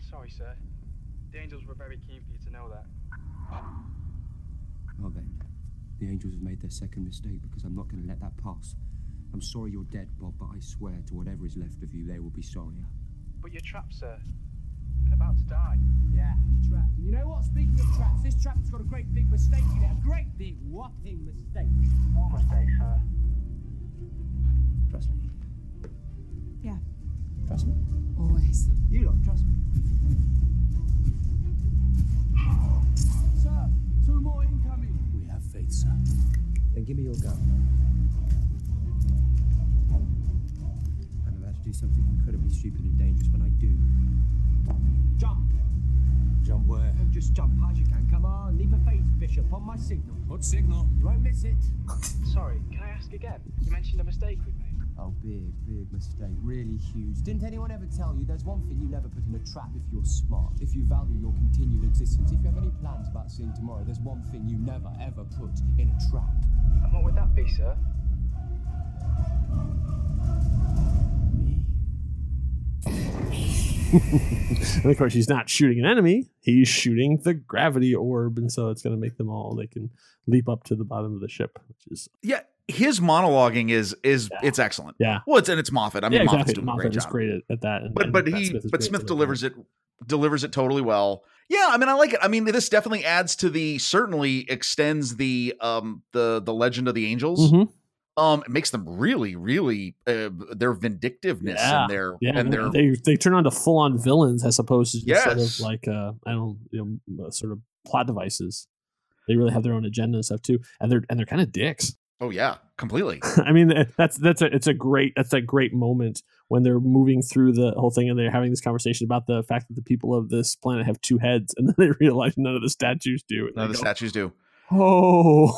Sorry, sir. The angels were very keen for you to know that. Well then, the angels have made their second mistake because I'm not going to let that pass. I'm sorry you're dead, Bob, but I swear to whatever is left of you, they will be sorrier. But you're trapped, sir, and about to die. Yeah, trapped. And you know what? Speaking of traps, this trap's got a great big mistake in it. A great big whopping mistake. All mistakes, sir. Trust me. Yeah, Trust me. always. You lot, trust me. Sir, two more incoming. We faith, sir. Then give me your gun. I'm about to do something incredibly stupid and dangerous when I do. Jump! Jump where? Oh, just jump high as you can. Come on, leave a faith, Bishop, on my signal. What signal? You won't miss it. [laughs] Sorry, can I ask again? You mentioned a mistake made. Oh, big, big mistake. Really huge. Didn't anyone ever tell you there's one thing you never put in a trap if you're smart, if you value your continued existence, if you have any plans about seeing tomorrow, there's one thing you never ever put in a trap. And what would that be, sir? [laughs] And of course, he's not shooting an enemy; he's shooting the gravity orb, and so it's going to make them all. They can leap up to the bottom of the ship, which is Yeah, his monologuing is is Yeah. it's excellent. yeah, Well, it's and it's Moffat. I mean, yeah, Moffat's exactly. doing Moffat a great is job. great at, at that, and, but and but he Smith but Smith delivers it delivers it totally well. Yeah, I mean, I like it. I mean, this definitely adds to the certainly extends the um the the legend of the angels. Mhm. Um, it makes them really, really uh, their vindictiveness Yeah, and their Yeah, and their they they turn on to full on villains as opposed to just sort of like uh, I don't you know uh, sort of plot devices. They really have their own agenda and stuff too, and they're and they're kind of dicks. Oh yeah, completely. [laughs] I mean, that's that's a it's a great that's a great moment when they're moving through the whole thing and they're having this conversation about the fact that the people of this planet have two heads, and [laughs] then they realize none of the statues do. None of the go, statues do. Oh,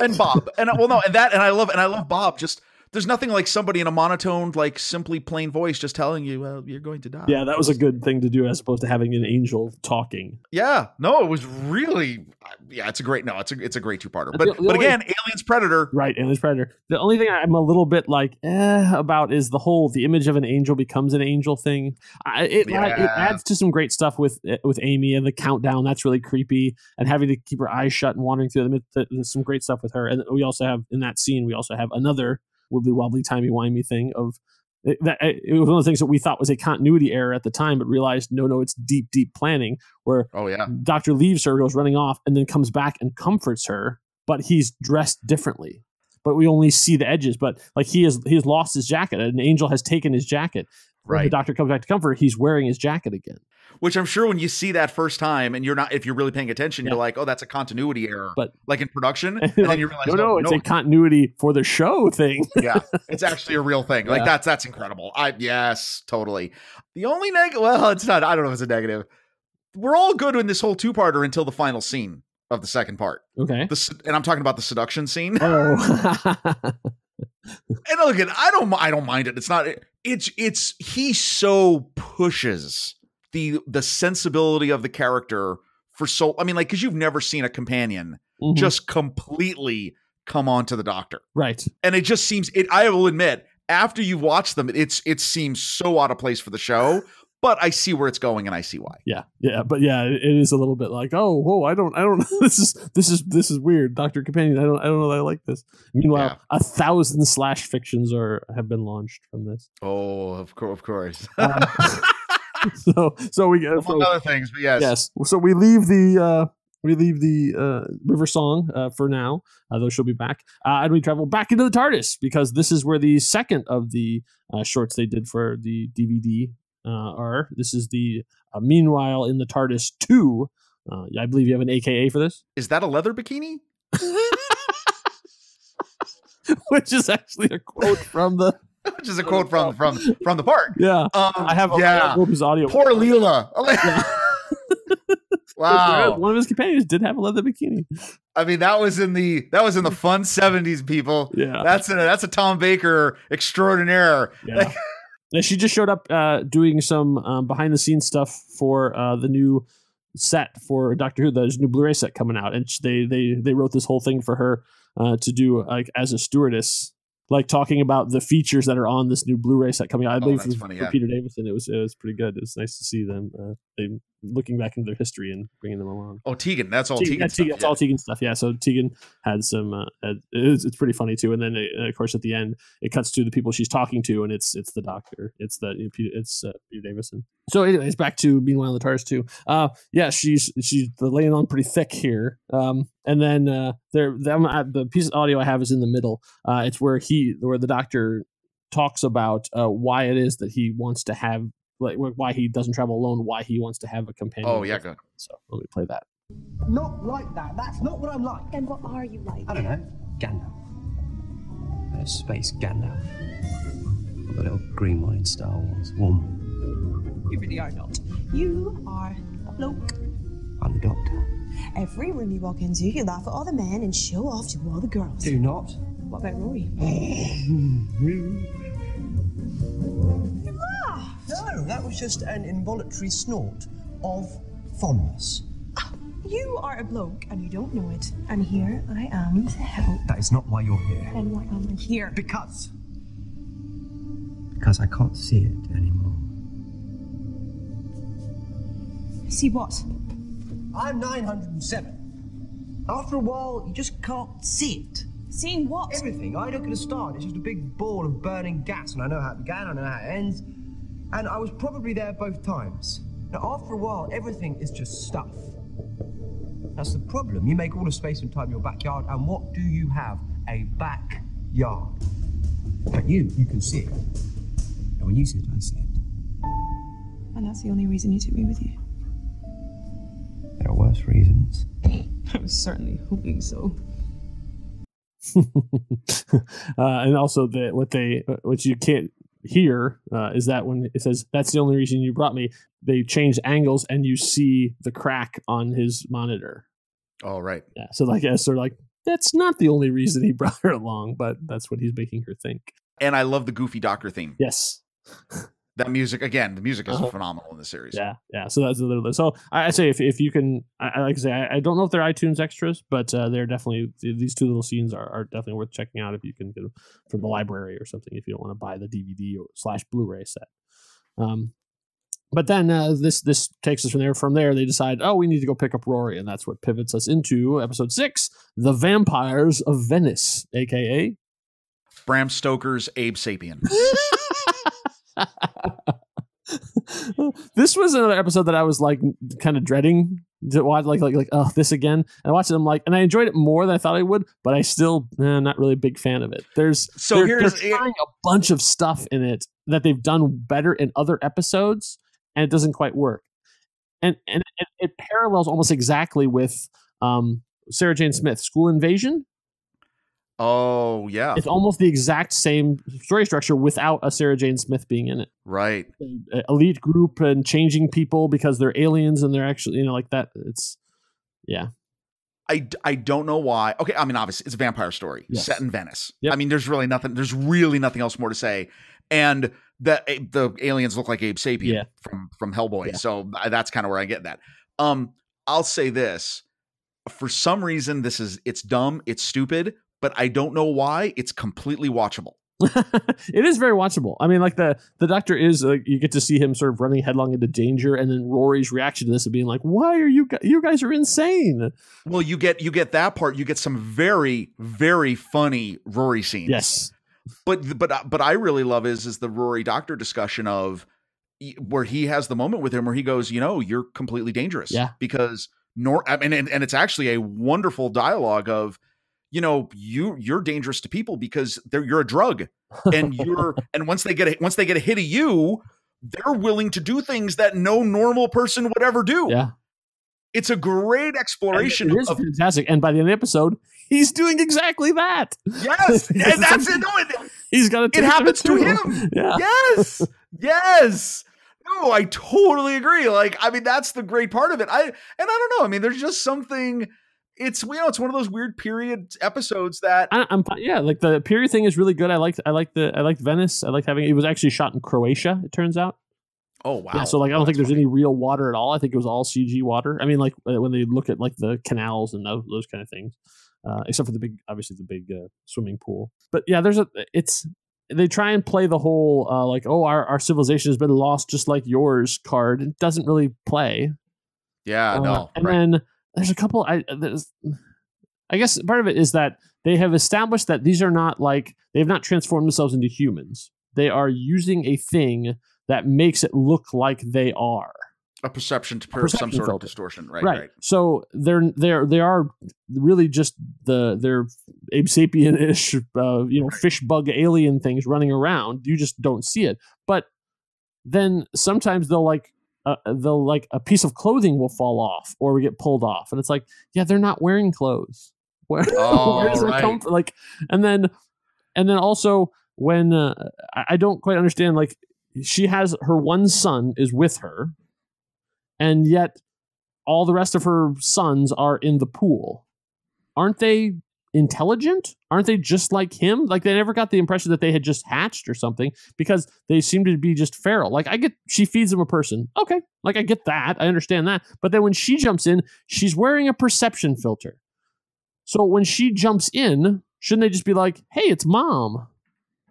and Bob. And well, no, and that, and I love, and I love Bob. Just there's nothing like somebody in a monotone, like simply plain voice, just telling you, well, you're going to die. yeah, that was a good thing to do as opposed to having an angel talking. Yeah, no, it was really, yeah, it's a great, no, it's a, it's a great two parter. But, but only- again, Aliens Predator. Right, Aliens Predator. The only thing I'm a little bit like eh, about is the whole the image of an angel becomes an angel thing. I, it, it adds to some great stuff with eh, with Amy and the countdown. That's really creepy, and having to keep her eyes shut and wandering through them. It- th- There's some great stuff with her, and we also have in that scene we also have another wibbly wobbly timey wimey thing of. It, that, eh, it was one of the things that we thought was a continuity error at the time, but realized no, no, it's deep, deep planning. Where Oh yeah, Doctor leaves her, goes running off, and then comes back and comforts her, but he's dressed differently. But we only see the edges. But like he has, he has lost his jacket. An angel has taken his jacket. When the doctor comes back to comfort, he's wearing his jacket again. which I'm sure when you see that first time, and you're not, if you're really paying attention, Yeah. you're like, oh, that's a continuity error. But- like in production, [laughs] And then you realize, no, no, oh, it's a continuity for the show thing. [laughs] yeah, it's [laughs] actually a real thing. Like Yeah. that's that's incredible. I yes, totally. The only negative, well, it's not. I don't know if it's a negative. We're all good in this whole two parter until the final scene of the second part. okay. The and I'm talking about the seduction scene. Oh, And look at I don't I don't mind it. It's not it's it's he so pushes the the sensibility of the character for so I mean like cuz you've never seen a companion Mhm. just completely come on to the doctor. right. And it just seems it I will admit after you've watched them it's it seems so out of place for the show, but I see where it's going and I see why. Yeah, yeah, but yeah, it, is a little bit like, oh, whoa, I don't, I don't. [laughs] This is, this is, this is weird, Doctor Companion. I don't, I don't know that I like this. Meanwhile, Yeah. a thousand slash fictions are have been launched from this. Oh, of course, of course. [laughs] Um, [laughs] so, so we get Among so, other things, but yes. yes. So we leave the uh, we leave the uh, River Song uh, for now, uh, though she'll be back, uh, and we travel back into the TARDIS because this is where the second of the uh, shorts they did for the DVD are. This is the uh, Meanwhile in the TARDIS two. Uh, I believe you have an AKA for this, Is that a leather bikini? [laughs] which is actually a quote from the [laughs] Which is a quote from from from the park. [laughs] yeah. Um, I have yeah. audio. Poor Leela. wow. One of his companions did have a leather bikini. I mean, that was in the that was in the fun seventies, people. Yeah. That's a that's a Tom Baker extraordinaire. Yeah. Yeah, she just showed up uh, doing some um, behind the scenes stuff for uh, the new set for Doctor Who. There's a new Blu-ray set coming out, and they they they wrote this whole thing for her uh, to do like as a stewardess, like talking about the features that are on this new Blu-ray set coming out. I believe Oh, that's for, funny, for yeah. Peter Davison, it was it was pretty good. It was nice to see them uh, they looking back into their history and bringing them along. Oh, Tegan. That's all Tegan, Tegan. that's, stuff, that's yeah. all Tegan stuff. Yeah. So Tegan had some. Uh, had, it's, it's pretty funny too. And then uh, of course at the end it cuts to the people she's talking to, and it's it's the doctor. It's the it's uh, Peter Davison. So anyways, back to meanwhile the TARDIS too. Uh, yeah, she's she's laying on pretty thick here. Um, and then uh, there them, uh, the piece of audio I have is in the middle. Uh, it's where he where the doctor talks about uh, why it is that he wants to have like why he doesn't travel alone, why he wants to have a companion. Oh, yeah, with good. So let me play that. Not like that. That's not what I'm like. Then what are you like? I don't know. Gandalf. Uh, space Gandalf. The little green one in Star Wars. Warm. You really are not. You are a bloke. I'm the Doctor. Every room you walk into, you laugh at all the men and show off to all the girls. Do not. What about Rory? [laughs] No, that was just an involuntary snort of fondness. Ah, you are a bloke and you don't know it. And here I am to help. That is not why you're here. And why am I here? Because. Because I can't see it anymore. See what? I'm 907. After a while, you just can't see it. Seeing what? Everything. I look at a star, and it's just a big ball of burning gas, and I know how it began, I know how it ends. And I was probably there both times. Now, after a while, everything is just stuff. That's the problem. You make all the space and time in your backyard, and what do you have? A backyard. But you, you can see it. And when you see it, I see it. And that's the only reason you took me with you. There are worse reasons. [laughs] I was certainly hoping so. [laughs] uh, and also that what they what you can't hear uh, is that when it says that's the only reason you brought me they change angles and you see the crack on his monitor All right. yeah so like yeah, sort of like that's not the only reason he [laughs] brought her along but that's what he's making her think And I love the Goofy Doctor theme. yes [laughs] That music again. The music is Uh-huh. phenomenal in the series. yeah yeah so that's a little bit so i, I say if, if you can I, like i say I, I don't know if they're itunes extras but uh, they're definitely these two little scenes are, are definitely worth checking out if you can get them from the library or something if you don't want to buy the dvd or slash blu-ray set um but then uh, this this takes us from there. From there, they decide, oh, we need to go pick up Rory, and that's what pivots us into episode six, "The Vampires of Venice," aka Bram Stoker's Abe Sapien. [laughs] [laughs] this was another episode that I was like kind of dreading to watch, like like like oh this again. And I watched it, I'm like, and I enjoyed it more than I thought I would, but I still eh, not really a big fan of it. There's So they're, here's- they're trying a bunch of stuff in it that they've done better in other episodes, and it doesn't quite work. And and it, it parallels almost exactly with um, Sarah Jane Smith, School Invasion. Oh yeah. It's almost the exact same story structure without a Sarah Jane Smith being in it. Right. A- elite group and changing people because they're aliens and they're actually you know like that. It's yeah. I, I don't know why. Okay, I mean obviously it's a vampire story Yes. set in Venice. Yep. I mean there's really nothing there's really nothing else more to say. And the the aliens look like Abe Sapien Yeah. from from Hellboy. Yeah. So that's kind of where I get that. Um I'll say this. For some reason this is it's dumb, it's stupid, but I don't know why it's completely watchable. [laughs] it is very watchable. I mean, like the the doctor is like you get to see him sort of running headlong into danger, and then Rory's reaction to this of being like, "Why are you you guys are insane?" Well, you get you get that part. You get some very very funny Rory scenes. Yes, but but uh, but I really love is is the Rory Doctor discussion of where he has the moment with him where he goes, you know, you're completely dangerous. Yeah. Because nor I mean, and, and it's actually a wonderful dialogue of, you know, you you're dangerous to people because they're you're a drug, and [laughs] you're and once they get a, once they get a hit of you, they're willing to do things that no normal person would ever do. Yeah. It's a great exploration it is of fantastic. And by the end of the episode, he's doing exactly that. yes, [laughs] and that's it. No, it, He's got it happens to him. [laughs] Yeah. Yes. Yes. No, I totally agree. Like, I mean, that's the great part of it. I and I don't know. I mean, there's just something. It's you know, it's one of those weird period episodes that I, I'm yeah, like the period thing is really good. I liked I like the I liked Venice. I liked having it was actually shot in Croatia. It turns out. oh wow. Yeah, so like I don't think there's any real water at all. I think it was all CG water. I mean, like uh, when they look at like the canals and those, those kind of things, uh, except for the big, obviously the big uh, swimming pool. But yeah, there's a it's they try and play the whole uh, like oh our our civilization has been lost just like yours card. It doesn't really play. yeah, Uh, no. and right. then there's a couple. I there's, I guess part of it is that they have established that these are not like they have not transformed themselves into humans. They are using a thing that makes it look like they are. a perception to perception some sort of filter. distortion. Right, right. So they're they're they are really just the they're Abe Sapien ish uh, you know fish bug alien things running around. You just don't see it. But then sometimes they'll like uh, they'll like a piece of clothing will fall off or we get pulled off, and it's like yeah they're not wearing clothes. [laughs] Where, Oh, where does it come from? Like and then and then also when uh, I I don't quite understand like she has her one son is with her and yet all the rest of her sons are in the pool. Aren't they intelligent? Aren't they just like him? Like they never got the impression that they had just hatched or something because they seem to be just feral. Like I get she feeds them a person. Okay. Like I get that. I understand that. But then when she jumps in, she's wearing a perception filter. So when she jumps in, shouldn't they just be like, "Hey, it's mom."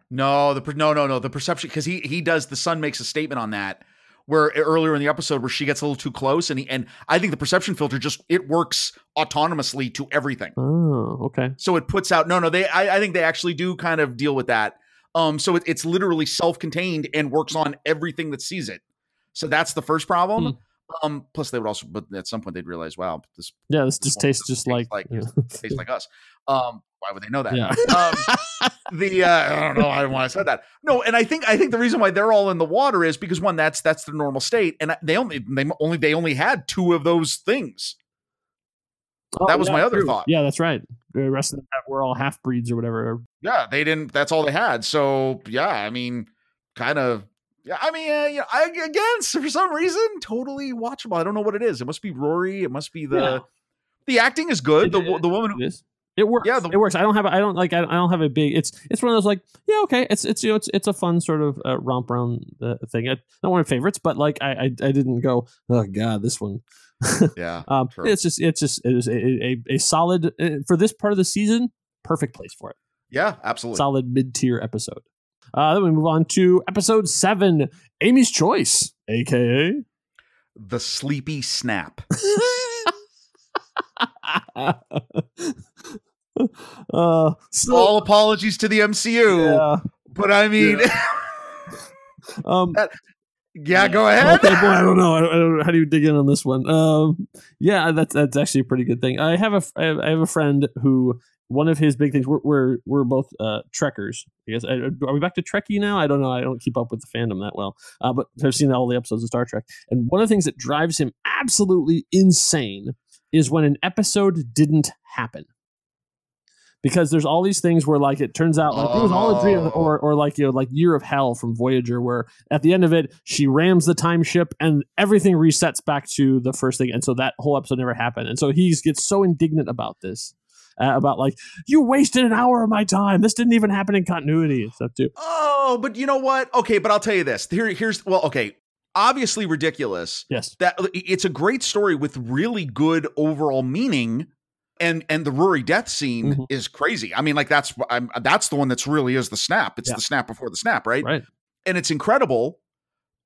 No, the no, no, no. The perception because he he does. The son makes a statement on that where earlier in the episode where she gets a little too close, and he and I think the perception filter just it works autonomously to everything. Oh, okay. So it puts out no, no. They I, I think they actually do kind of deal with that. Um, so it, it's literally self-contained and works on everything that sees it. So that's the first problem. Um, plus they would also, but at some point they'd realize, wow, this Yeah, this just tastes just like, like yeah. tastes like us. Um, why would they know that? Yeah. [laughs] Um, the uh, I don't know. I don't know why I said that. No, and I think I think the reason why they're all in the water is because one, that's that's the normal state, and they only they only they only had two of those things. That was my other Oh, true. thought. Yeah, that's right. The rest of them were all half breeds or whatever. Yeah, they didn't. That's all they had. So yeah, I mean, kind of. Yeah, I mean, uh, yeah, I, again, for some reason, totally watchable. I don't know what it is. It must be Rory. It must be the Yeah. the acting is good. The wo- the woman who It is. It works. Yeah, the- it works. I don't have. I don't like. I, I don't have a big. It's. It's one of those like. Yeah, okay. It's. It's. You know. It's. It's a fun sort of uh, romp around uh, thing. It's not one of my favorites, but like I. I, I didn't go. Oh God, this one. [laughs] yeah. Um. True. It's just. It's just. It is a, a, a solid uh, for this part of the season. Perfect place for it. Yeah, absolutely. Solid mid tier episode. Uh, then we move on to episode seven, Amy's Choice, aka The sleepy snap. [laughs] [laughs] [laughs] uh, so, All apologies to the MCU, yeah, but I mean, [laughs] um, yeah, go ahead. Okay, boy, I don't know. I don't, I don't know. How do you dig in on this one? Um, yeah, that's that's actually a pretty good thing. I have a I have, I have a friend who one of his big things. We're we're, we're both uh, Trekkers. I guess I, are we back to Trekkie now? I don't know. I don't keep up with the fandom that well, uh, but I've seen all the episodes of Star Trek. And one of the things that drives him absolutely insane is when an episode didn't happen. Because there's all these things where like it turns out like it was all a dream Oh. or or like you know like Year of Hell from Voyager where at the end of it she rams the time ship and everything resets back to the first thing and so that whole episode never happened and so he gets so indignant about this uh, about like you wasted an hour of my time this didn't even happen in continuity and stuff too Oh, but you know what? Okay, but I'll tell you this. Here, here's well, okay. Obviously ridiculous. yes That it's a great story with really good overall meaning. And and the Rory death scene Mhm. is crazy. I mean, like that's I'm, that's the one that's really is the snap. It's Yeah. the snap before the snap, right? right And it's incredible,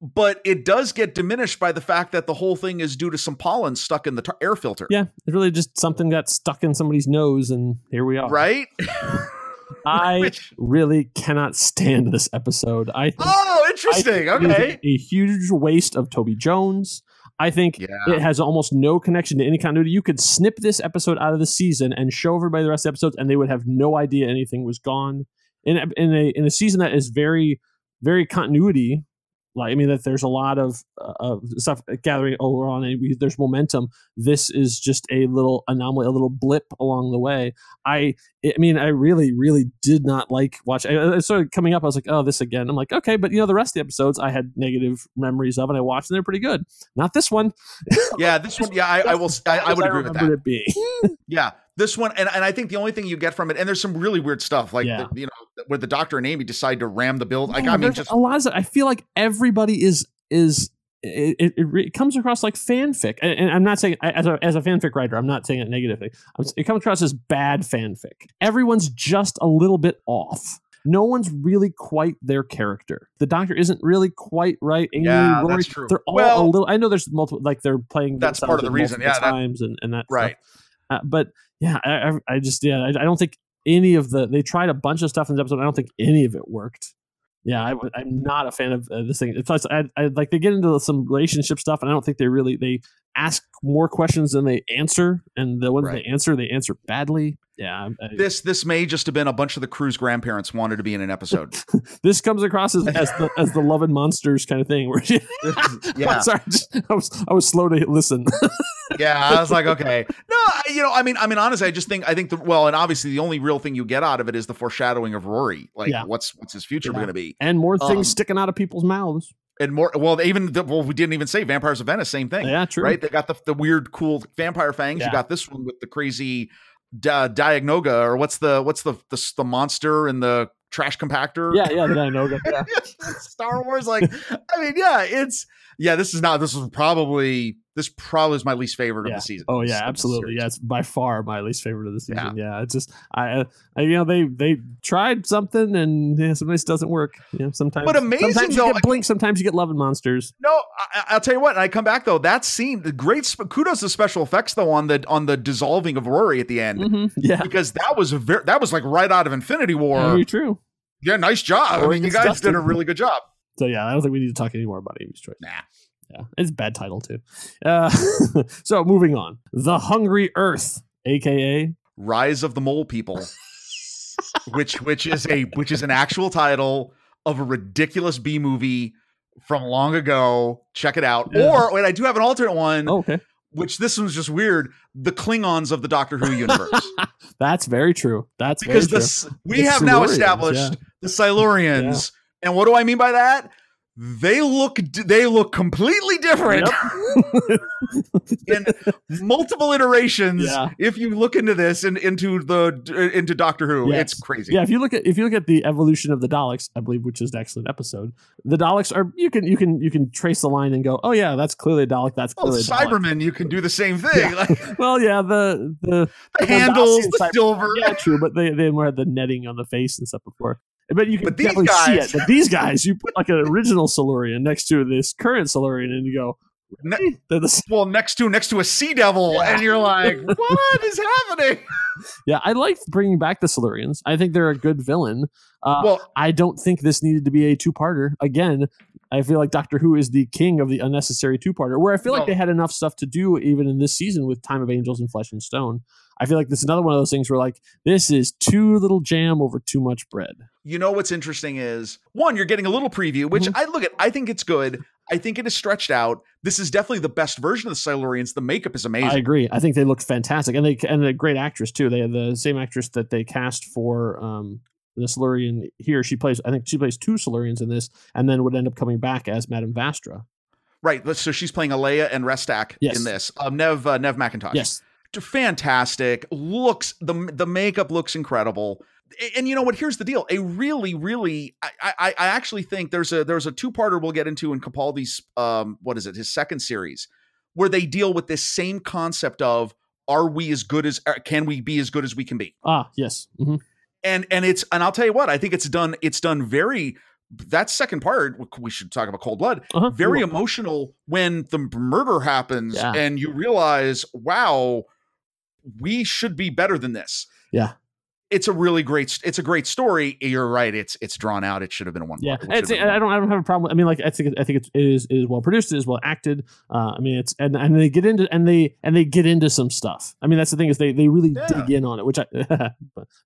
but it does get diminished by the fact that the whole thing is due to some pollen stuck in the t- air filter. yeah it's really just something got stuck in somebody's nose and here we are Right? [laughs] [laughs] I Which- really cannot stand this episode I think oh, interesting. I think it is Okay. A huge waste of Toby Jones. I think Yeah. it has almost no connection to any continuity. You could snip this episode out of the season and show everybody the rest of the episodes, and they would have no idea anything was gone. In in a in a season that is very very continuity, like I mean that there's a lot of uh, of stuff gathering over on, and we, there's momentum. This is just a little anomaly, a little blip along the way. I I mean, I really, really did not like watch. I, I started coming up. I was like, "Oh, this again." I'm like, "Okay," but you know, the rest of the episodes I had negative memories of, and I watched, and they're pretty good. Not this one. Yeah, this one. Yeah, I, I will. I, I would agree with [laughs] that. [laughs] Yeah, this one, and, and I think the only thing you get from it, and there's some really weird stuff, like Yeah. the, you know, where the doctor and Amy decide to ram the build. Like, Yeah, I mean, just a lot of. I feel like everybody is is it, it, it, comes across like fanfic, and, and I'm not saying as a as a fanfic writer, I'm not saying it negatively. I'm, it comes across as bad fanfic. Everyone's just a little bit off. No one's really quite their character. The Doctor isn't really quite right. Amy, Yeah, Rory, that's true. They're all Well- a little. I know there's multiple. Like they're playing. That's part of the reason. Yeah, that- times and and that stuff. Uh, but yeah, I, I, just yeah, I, I don't think any of the they tried a bunch of stuff in this episode. I don't think any of it worked. Yeah, I, am not a fan of uh, this thing. Plus, I, I like they get into some relationship stuff, and I don't think they really they ask more questions than they answer, and the ones Right. they answer, they answer badly. Yeah, I, this this may just have been a bunch of the crew's grandparents wanted to be in an episode. [laughs] this comes across as, as the as the Love and Monsters kind of thing. Where [laughs] Yeah. Sorry, just- I was I was slow to listen. [laughs] yeah, I was like, okay, no, I- you know, I mean, I mean, honestly, I just think, I think the well, and obviously, the only real thing you get out of it is the foreshadowing of Rory. Like, Yeah. what's what's his future Yeah. going to be? and more things Um, sticking out of people's mouths. And more, well, even the, well, we didn't even say Vampires of Venice, same thing. Yeah, true. Right? They got the the weird, cool vampire fangs. Yeah. You got this one with the crazy uh, Dianoga, or what's the what's the the, the monster in the trash compactor? Yeah, yeah, know. [laughs] Yeah. Star Wars. Like, I mean, yeah, it's yeah. This is not. This is probably this probably is my least favorite yeah. of the season. Oh yeah, absolutely. Yeah, it's by far my least favorite of the season. Yeah, it's just I, I you know they they tried something and yeah, sometimes it doesn't work. You know, sometimes But amazing, Sometimes you get Blink, sometimes you get Love and Monsters. No, I, I'll tell you what. I come back though. That scene, the great sp- kudos to special effects though on the on the dissolving of Rory at the end Mhm, Yeah, because that was a very that was like right out of Infinity War. very true. Yeah, nice job. I mean, you guys Dustin. did a really good job. So yeah, I don't think we need to talk anymore about Amy's choice. Nah. Yeah, it's a bad title too. Uh, [laughs] so moving on, The Hungry Earth, aka Rise of the Mole People, [laughs] which which is a which is an actual title of a ridiculous B movie from long ago. Check it out. Yeah. Or wait, I do have an alternate one, oh, okay, which this one's just weird. The Klingons of the Doctor Who universe. [laughs] that's very true. That's because very the, true. We have now established yeah. the Silurians, and what do I mean by that? They look they look completely different [laughs] in multiple iterations. Yeah. If you look into this and into the uh, into Doctor Who, Yes. it's crazy. Yeah, if you look at if you look at the evolution of the Daleks, I believe, which is an excellent episode, the Daleks are you can you can you can trace the line and go, oh yeah, that's clearly a Dalek. That's Well, clearly a Dalek. Cybermen, you can do the same thing. [laughs] Like Well, yeah, the the, the handles, Mondasian the silver. Yeah, true, but they they more had the netting on the face and stuff before. But you can But these definitely see it. But these guys, you put like an original Silurian next to this current Silurian, and you go, Ne- "Really? they're the well, next to next to a sea devil, and you're like, [laughs] what is happening? yeah. I like bringing back the Silurians. I think they're a good villain. Uh, well, I don't think this needed to be a two-parter. Again, I feel like Doctor Who is the king of the unnecessary two-parter. Where I feel like they had enough stuff to do even in this season with Time of Angels and Flesh and Stone. I feel like this is another one of those things where like this is too little jam over too much bread. You know what's interesting is one, you're getting a little preview, which Mhm. I look at. I think it's good. I think it is stretched out. This is definitely the best version of the Silurians. The makeup is amazing. I agree. I think they look fantastic, and they and a great actress too. They have the same actress that they cast for um, the Silurian here. She plays. I think she plays two Silurians in this, and then would end up coming back as Madame Vastra. right. So she's playing Alaya and Restac Yes. in this. Um, Neve uh, Neve McIntosh. Yes, fantastic. Looks the the makeup looks incredible. And you know what? Here's the deal. A really, really, I, I, I actually think there's a there's a two parter we'll get into in Capaldi's um what is it his second series where they deal with this same concept of are we as good as uh, can we be as good as we can be ah, yes, hmm and and it's and I'll tell you what I think it's done it's done very that second part we should talk about cold blood uh-huh. very Cool. emotional when the murder happens Yeah. and you realize wow we should be better than this Yeah. It's a really great it's a great story you're right it's it's drawn out it should have been a one Yeah, part. It's, been I don't. I don't have a problem. I mean, like I think I think it's, it is it is well produced. It is well acted. Uh, I mean, it's and, and they get into and they and they get into some stuff. I mean, that's the thing is they they really Yeah. dig in on it, which I [laughs]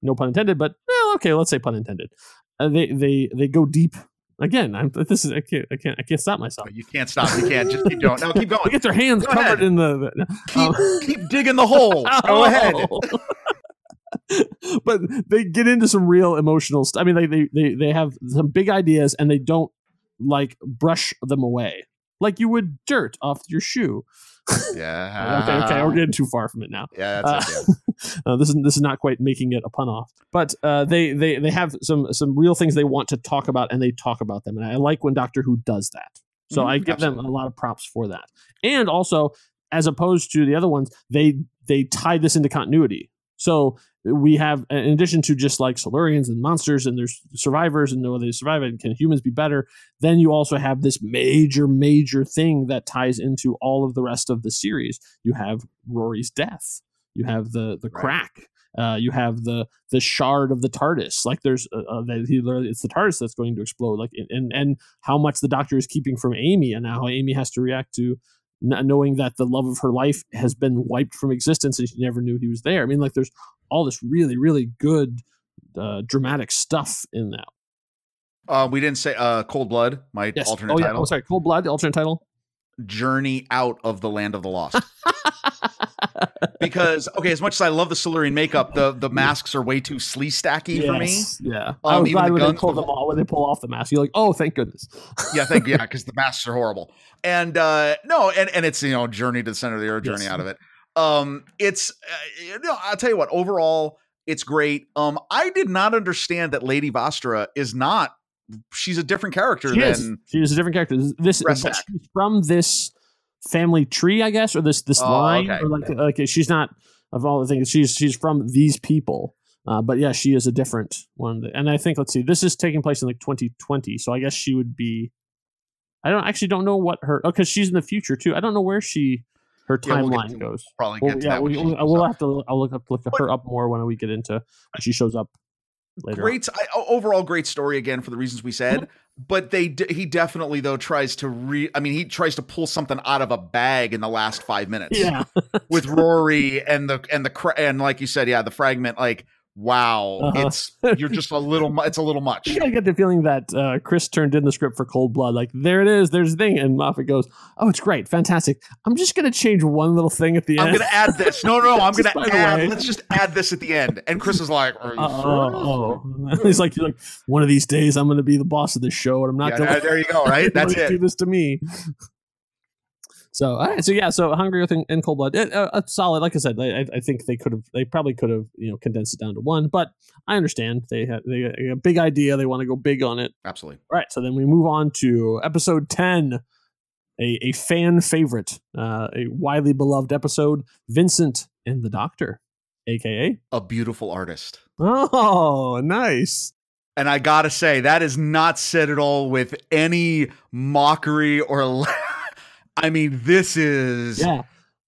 no pun intended, but well, okay, let's say pun intended. Uh, they they they go deep. Again, I'm, this is I can't I can't I can't stop myself. you can't stop you can't just keep going no keep [laughs] They going get their hands Go covered ahead. in the. the keep um, keep digging the hole go [laughs] ahead [laughs] but they get into some real emotional stuff. I mean, they, they they they have some big ideas and they don't like brush them away like you would dirt off your shoe. yeah [laughs] okay, okay, we're getting too far from it now. yeah that's it. [laughs] Uh, this is this is not quite making it a pun off, but uh, they they they have some some real things they want to talk about, and they talk about them, and I like when Doctor Who does that. So Mhm, I give them a lot of props for that, and also as opposed to the other ones, they they tie this into continuity. So we have, in addition to just like Silurians and monsters, and there's survivors, and know they survive, and can humans be better? Then you also have this major, major thing that ties into all of the rest of the series. You have Rory's death. You have the the Right. crack. Uh, you have the the shard of the TARDIS. Like there's uh, uh, that he literally it's the TARDIS that's going to explode. Like and- and and how much the Doctor is keeping from Amy, and how Amy has to react to knowing that the love of her life has been wiped from existence, and she never knew he was there. I mean, like there's all this really really good uh, dramatic stuff in that. uh, we didn't say uh cold blood my Yes. alternate oh yeah. title Oh sorry. Cold Blood. The alternate title. journey out of the land of the lost [laughs] because okay as much as i love the Silurian makeup the the masks are way too slee stacky for me Yes, Yeah. I Um, was even glad the when they pull them all when they pull off the mask. You're like, oh, thank goodness. yeah, thank yeah, [laughs] because the masks are horrible. And uh no, and and it's you know journey to the center of the earth, journey Yes. out of it. Um, it's uh, you know I'll tell you what. Overall, it's great. Um, I did not understand that Lady Vastra is not. She's a different character She than is. She is a different character. This Rest but act. she's from this family tree, I guess, or this this Oh, line, okay. or like like she's not of all the things. She's she's from these people. Uh, but yeah, she is a different one. And I think let's see, this is taking place in like 2020, so I guess she would be. I don't actually don't know what her because she's in the future too. I don't know where she her Yeah, we'll timeline to- goes. probably Well, yeah, we, she we'll, we'll have to. I'll look up look her up more when we get into when she shows up later. great I, overall great story again for the reasons we said but they he definitely though tries to re i mean he tries to pull something out of a bag in the last five minutes Yeah, [laughs] with rory and the and the and like you said yeah the fragment like wow Uh-huh. it's you're just a little it's a little much [laughs] I get the feeling that uh, Chris turned in the script for Cold Blood. Like, there it is, there's the thing. And Moffat goes, Oh, it's great, fantastic. I'm just to change one little thing at the end. I'm gonna add this. No, no, no. I'm [laughs] gonna add. Let's just add this at the end. And Chris is like, Are you Oh, sure? [laughs] he's like, like, one of these days I'm to be the boss of this show, and I'm not Yeah, gonna." there you go. Right, that's it. do this to me. So, all right, so yeah, so Hungry Earth and, and Cold Blood, it, uh, it's solid. Like I said, I, I think they could have, they probably could have, you know, condensed it down to one. But I understand they had they a big idea, they want to go big on it. Absolutely. All right, so then we move on to episode 10, a, a fan favorite, uh, a widely beloved episode, Vincent and the Doctor, aka. A beautiful artist. Oh, nice. And I gotta say, that is not said at all with any mockery or. [laughs] I mean, this is Yeah,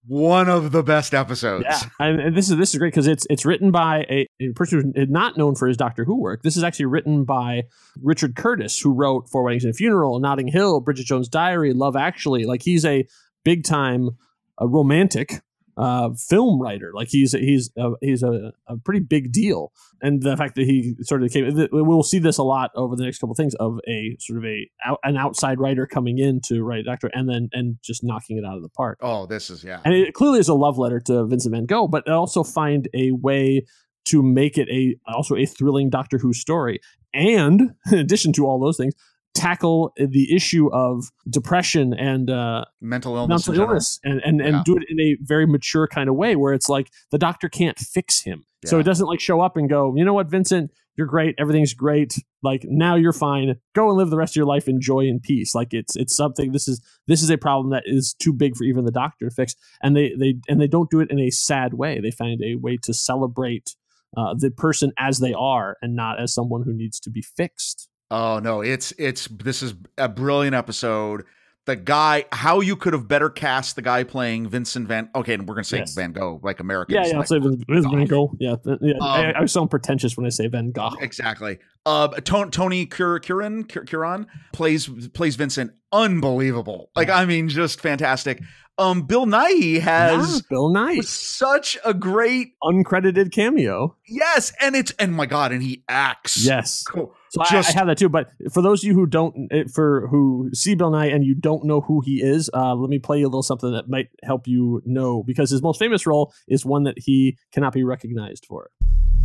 one of the best episodes. yeah. And, this is this is great because it's it's written by a, a person who's not known for his Doctor Who work. This is actually written by Richard Curtis, who wrote Four Weddings and a Funeral, Notting Hill, Bridget Jones' Diary, Love Actually. Like he's a big time a romantic uh, film writer. Like he's he's a, he's a, a pretty big deal, and the fact that he sort of came, we'll see this a lot over the next couple of things of a sort of a out, an outside writer coming in to write Doctor, and then and just knocking it out of the park. Oh, this is yeah. And it clearly is a love letter to Vincent Van Gogh, but also find a way to make it a also a thrilling Doctor Who story, and [laughs] in addition to all those things, tackle the issue of depression and uh, Mental illness. mental illness and and, and Yeah. do it in a very mature kind of way where it's like the doctor can't fix him. So it doesn't like show up and go you know what vincent? You're great. Everything's great. Like now you're fine. Go and live the rest of your life in joy and peace. Like it's it's something this is this is a problem that is too big for even the doctor to fix. And they they and they don't do it in a sad way. They find a way to celebrate uh, the person as they are and not as someone who needs to be fixed Oh no, it's it's this is a brilliant episode. the guy, how you could have better cast the guy playing Vincent Van. Okay, and we're gonna say Yes. Van Gogh, like Americans. Yeah, yeah. I'll like, say Van, Van Gogh. Yeah, yeah. I, Um, I sound pretentious when I say Van Gogh. Exactly. Uh, Tony, Tony Cur- Curran, Cur- Curran plays plays Vincent. Unbelievable. Like I mean, just fantastic. Um, Bill Nighy has Yeah, Bill Nighy, such a great uncredited cameo. yes, and it's and my god, and he acts Yes. cool. So I, Just I have that too. But for those of you who don't, eh, for who see Bill Nighy and you don't know who he is, uh, let me play you a little something that might help you know because his most famous role is one that he cannot be recognized for.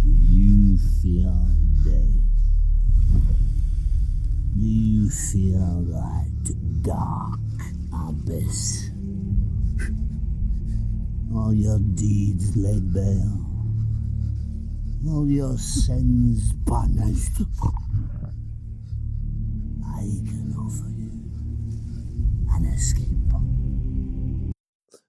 You feel dead. Do you feel that dark abyss? All your deeds laid bare, all your sins punished. I can offer you an escape.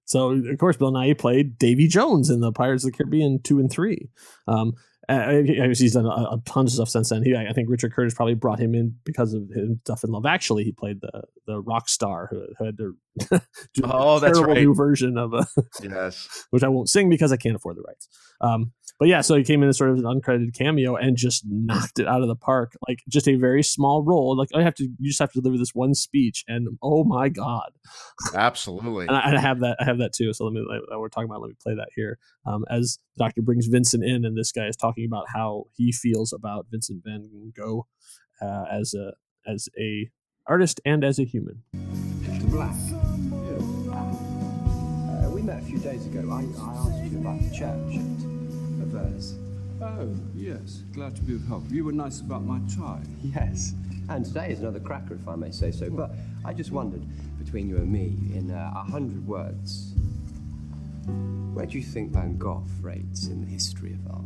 So of course, Bill Nighy played Davy Jones in the Pirates of the Caribbean two and three. Um, uh, he's done a, a ton of stuff since then. He, I think Richard Curtis probably brought him in because of his stuff in Love Actually. He played the the rock star who, who had to [laughs] do Oh, a that's terrible right. new version of a yes. [laughs] which I won't sing because I can't afford the rights. Um, but yeah, so he came in as sort of an uncredited cameo and just knocked it out of the park. Like just a very small role. Like I have to, you just have to deliver this one speech, and oh my god! [laughs] Absolutely. And I, and I have that, I have that too. So let me, we're talking about. Let me play that here. Um, as the doctor brings Vincent in, and this guy is talking about how he feels about Vincent Van Gogh uh, as a as a artist and as a human. Mr. Black. Uh, we met a few days ago. I, I asked you about the church and Auvers. Oh, yes. Glad to be of help. You were nice about my tie. Yes. And today is another cracker, if I may say so. But I just wondered, between you and me, in uh, a hundred words, where do you think Van Gogh rates in the history of art?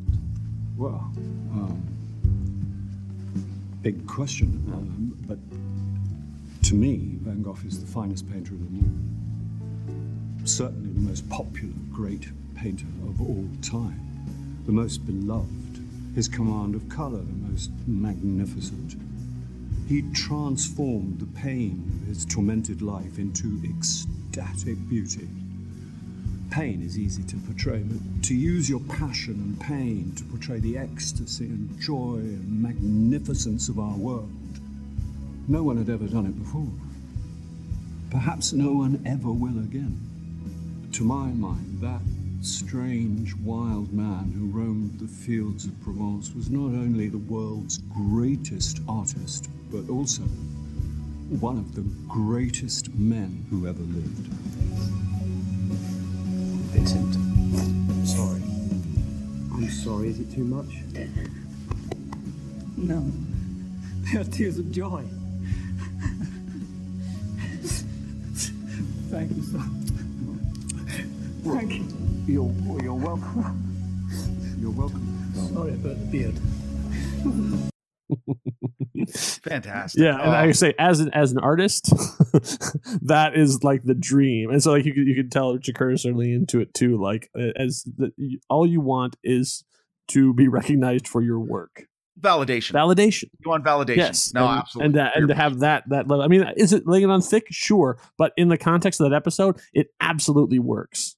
Well, um, big question. Um, but to me, Van Gogh is the finest painter of them all. Certainly the most popular great painter of all time. The most beloved. His command of color, the most magnificent. He transformed the pain of his tormented life into ecstatic beauty. Pain is easy to portray, but to use your passion and pain to portray the ecstasy and joy and magnificence of our world, no one had ever done it before. Perhaps no one ever will again. To my mind, that strange, wild man who roamed the fields of Provence was not only the world's greatest artist, but also one of the greatest men who ever lived. Vincent, I'm sorry. I'm sorry. Is it too much? [laughs] No. [laughs] They are tears of joy. [laughs] Thank you, sir. Thank you. You're, you're welcome. You're welcome. Sorry about the beard. Fantastic. Yeah, and Oh. I um, say as an as an artist, [laughs] that is like the dream, and so like you could you could tell Richard Curtis are leaning into it too. Like as the, all you want is to be recognized for your work, validation. validation. You want validation? Yes, No, and, absolutely. and that, and to have that that level. I mean, is it laying on thick? Sure, but in the context of that episode, it absolutely works.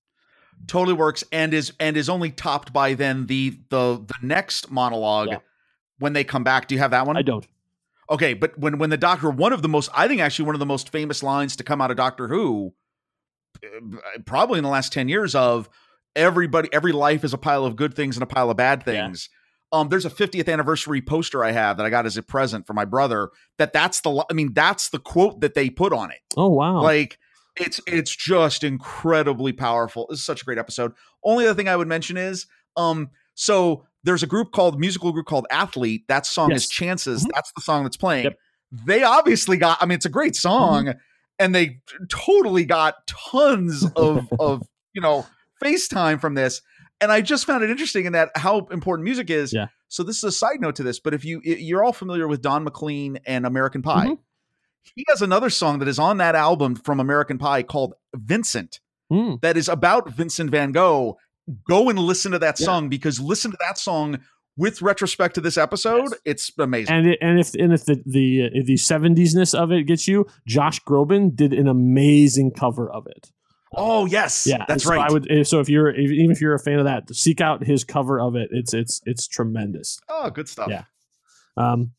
totally works and is and is only topped by then the the the next monologue Yeah. when they come back. Do you have that one? I don't. Okay, but when when the Doctor, one of the most, I think actually one of the most famous lines to come out of Doctor Who, uh, probably in the last ten years, of everybody, every life is a pile of good things and a pile of bad things. Um, there's a 50th anniversary poster I have that I got as a present for my brother. That that's the, I mean, that's the quote that they put on it. Oh wow! Like it's it's just incredibly powerful. This is such a great episode. Only other thing I would mention is um so there's a group called musical group called Athlete. That song Yes. is Chances. Mhm. That's the song that's playing. Yep. They obviously got I mean it's a great song Mm-hmm. and they totally got tons [laughs] of of you know FaceTime from this. And I just found it interesting in that how important music is. Yeah. So this is a side note to this, but if you you're all familiar with Don McLean and American Pie. Mhm. He has another song that is on that album from American Pie called Vincent Hmm. that is about Vincent van Gogh. Go and listen to that Yeah. song because listen to that song with retrospect to this episode, it's amazing. And it, and if and if the the if the seventies-ness of it gets you, Josh Groban did an amazing cover of it. oh yes, Yeah, that's so right. I would eh, so if you're if, even if you're a fan of that, seek out his cover of it. It's it's it's tremendous. oh, good stuff. Yeah. Um.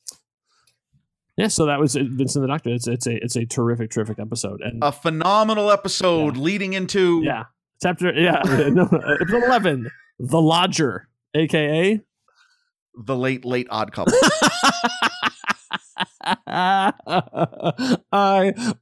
Yeah, so that was uh, Vincent the Doctor. It's it's a it's a terrific terrific episode, and A phenomenal episode leading into yeah, chapter yeah [laughs] [laughs] no, episode eleven, the Lodger, aka the late late odd couple. [laughs] I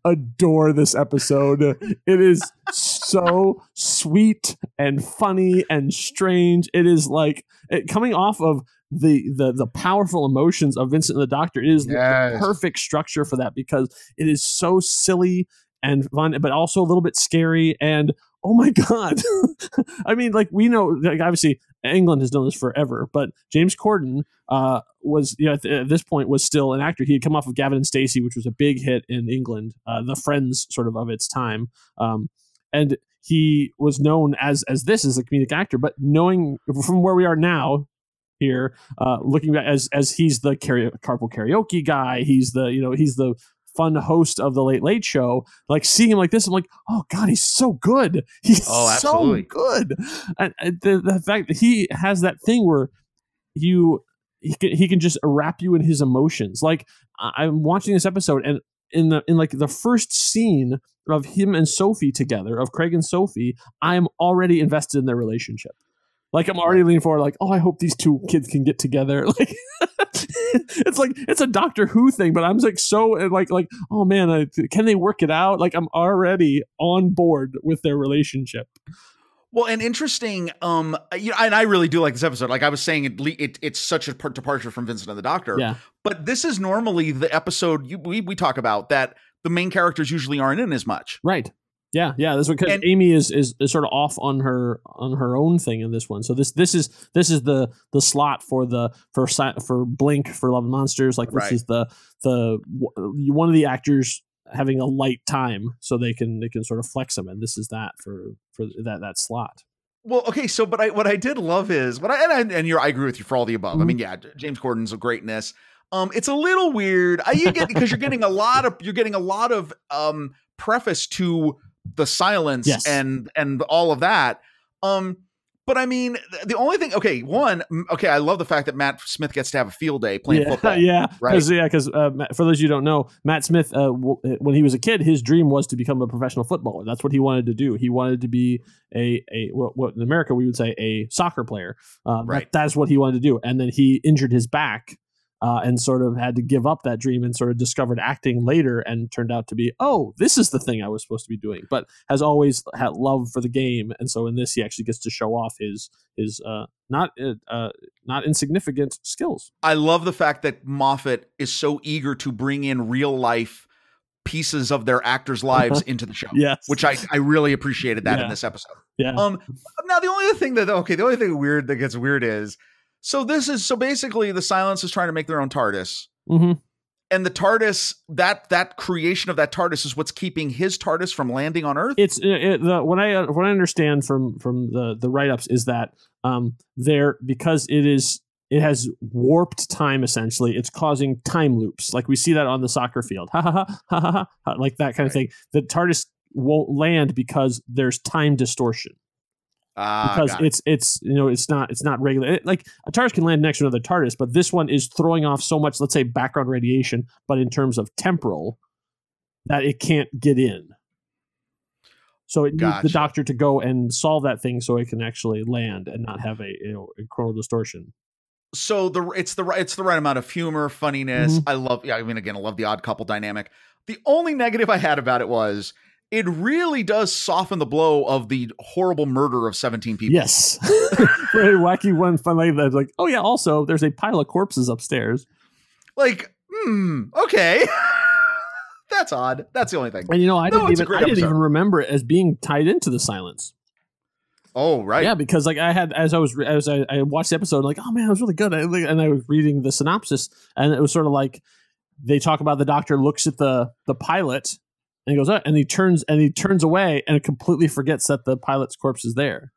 adore this episode. It is so sweet and funny and strange. It is like it, coming off of the, the the powerful emotions of Vincent and the Doctor. It is the perfect structure for that because it is so silly and fun, but also a little bit scary. And oh my god, [laughs] I mean, like we know, like obviously England has done this forever, but James Corden uh, was you know, at, at this point was still an actor. He had come off of Gavin and Stacey, which was a big hit in England, uh, the Friends sort of of its time, um, and he was known as as this as a comedic actor. But knowing from where we are now. Here, uh, looking back as as he's the karaoke, carpool karaoke guy, he's the you know he's the fun host of the Late Late Show. Like seeing him like this, I'm like, oh god, he's so good. [laughs] He's Oh, so good. And, and the the fact that he has that thing where you he can, he can just wrap you in his emotions. Like I'm watching this episode and in the in like the first scene of him and Sophie together, of Craig and Sophie, I'm already invested in their relationship. Like I'm already leaning forward, like, oh, I hope these two kids can get together. [laughs] Like it's like it's a Doctor Who thing, but I'm like so like like oh man, I, can they work it out? Like I'm already on board with their relationship. Well, and interesting, um, you know, and I really do like this episode. Like I was saying, it, it it's such a departure from Vincent and the Doctor. Yeah. But this is normally the episode you, we we talk about that the main characters usually aren't in as much. Right. Yeah, yeah. That's because Amy is, is is sort of off on her on her own thing in this one. So this this is this is the the slot for the for for Blink for Love and Monsters. Like this Right. is the the one of the actors having a light time so they can they can sort of flex them, and this is that for for that that slot. Well, okay, so but I what I did love is what I and, I, and you're I agree with you for all the above. I Mhm. mean, yeah, James Corden's a greatness. Um, it's a little weird. I you get because you're getting a lot of you're getting a lot of um preface to the silence Yes. and and all of that. Um, but I mean, the only thing. Okay, one. Okay, I love the fact that Matt Smith gets to have a field day playing yeah, football. [laughs] yeah, right. because yeah, because uh, for those of you who don't know, Matt Smith, uh, w- when he was a kid, his dream was to become a professional footballer. That's what he wanted to do. He wanted to be a a what, what in America we would say a soccer player. Uh, that- Right. that's what he wanted to do, and then he injured his back. Uh, and sort of had to give up that dream and sort of discovered acting later and turned out to be oh this is the thing i was supposed to be doing but has always had love for the game and so in this he actually gets to show off his his uh not uh, uh not insignificant skills I love the fact that Moffat is so eager to bring in real life pieces of their actors' lives [laughs] into the show. Yes. which I I really appreciated that in this episode. yeah Um, now the only other thing that okay, the only thing weird that gets weird is so this is so basically the silence is trying to make their own TARDIS, hmm and the TARDIS that that creation of that TARDIS is what's keeping his TARDIS from landing on Earth. it's it, the what I what I understand from from the the write ups is that um there because it is it has warped time essentially it's causing time loops. Like we see that on the soccer field. [laughs] Ha ha ha ha ha, ha, ha like that kind of thing. The TARDIS won't land because there's time distortion Ah, because it. it's it's you know it's not it's not regular it, like a TARDIS can land next to another TARDIS but this one is throwing off so much let's say background radiation but in terms of temporal that it can't get in so it needs the doctor to go and solve that thing so it can actually land and not have a you know a chronal distortion so the it's the right it's the right amount of humor, funniness. Mhm. I love yeah, I mean again, I love the odd couple dynamic. The only negative I had about it was it really does soften the blow of the horrible murder of 17 people. yes [laughs] very wacky one fun like that like oh yeah also there's a pile of corpses upstairs Like, hmm, okay. [laughs] That's odd. That's the only thing. and you know i No, didn't even i didn't even remember it as being tied into the silence Oh, right. Yeah, because like I had as I was as I, I watched the episode, like oh man, it was really good, I, like, and I was reading the synopsis, and it was sort of like they talk about the doctor looks at the the pilot and he goes, oh, and he turns and he turns away and completely forgets that the pilot's corpse is there.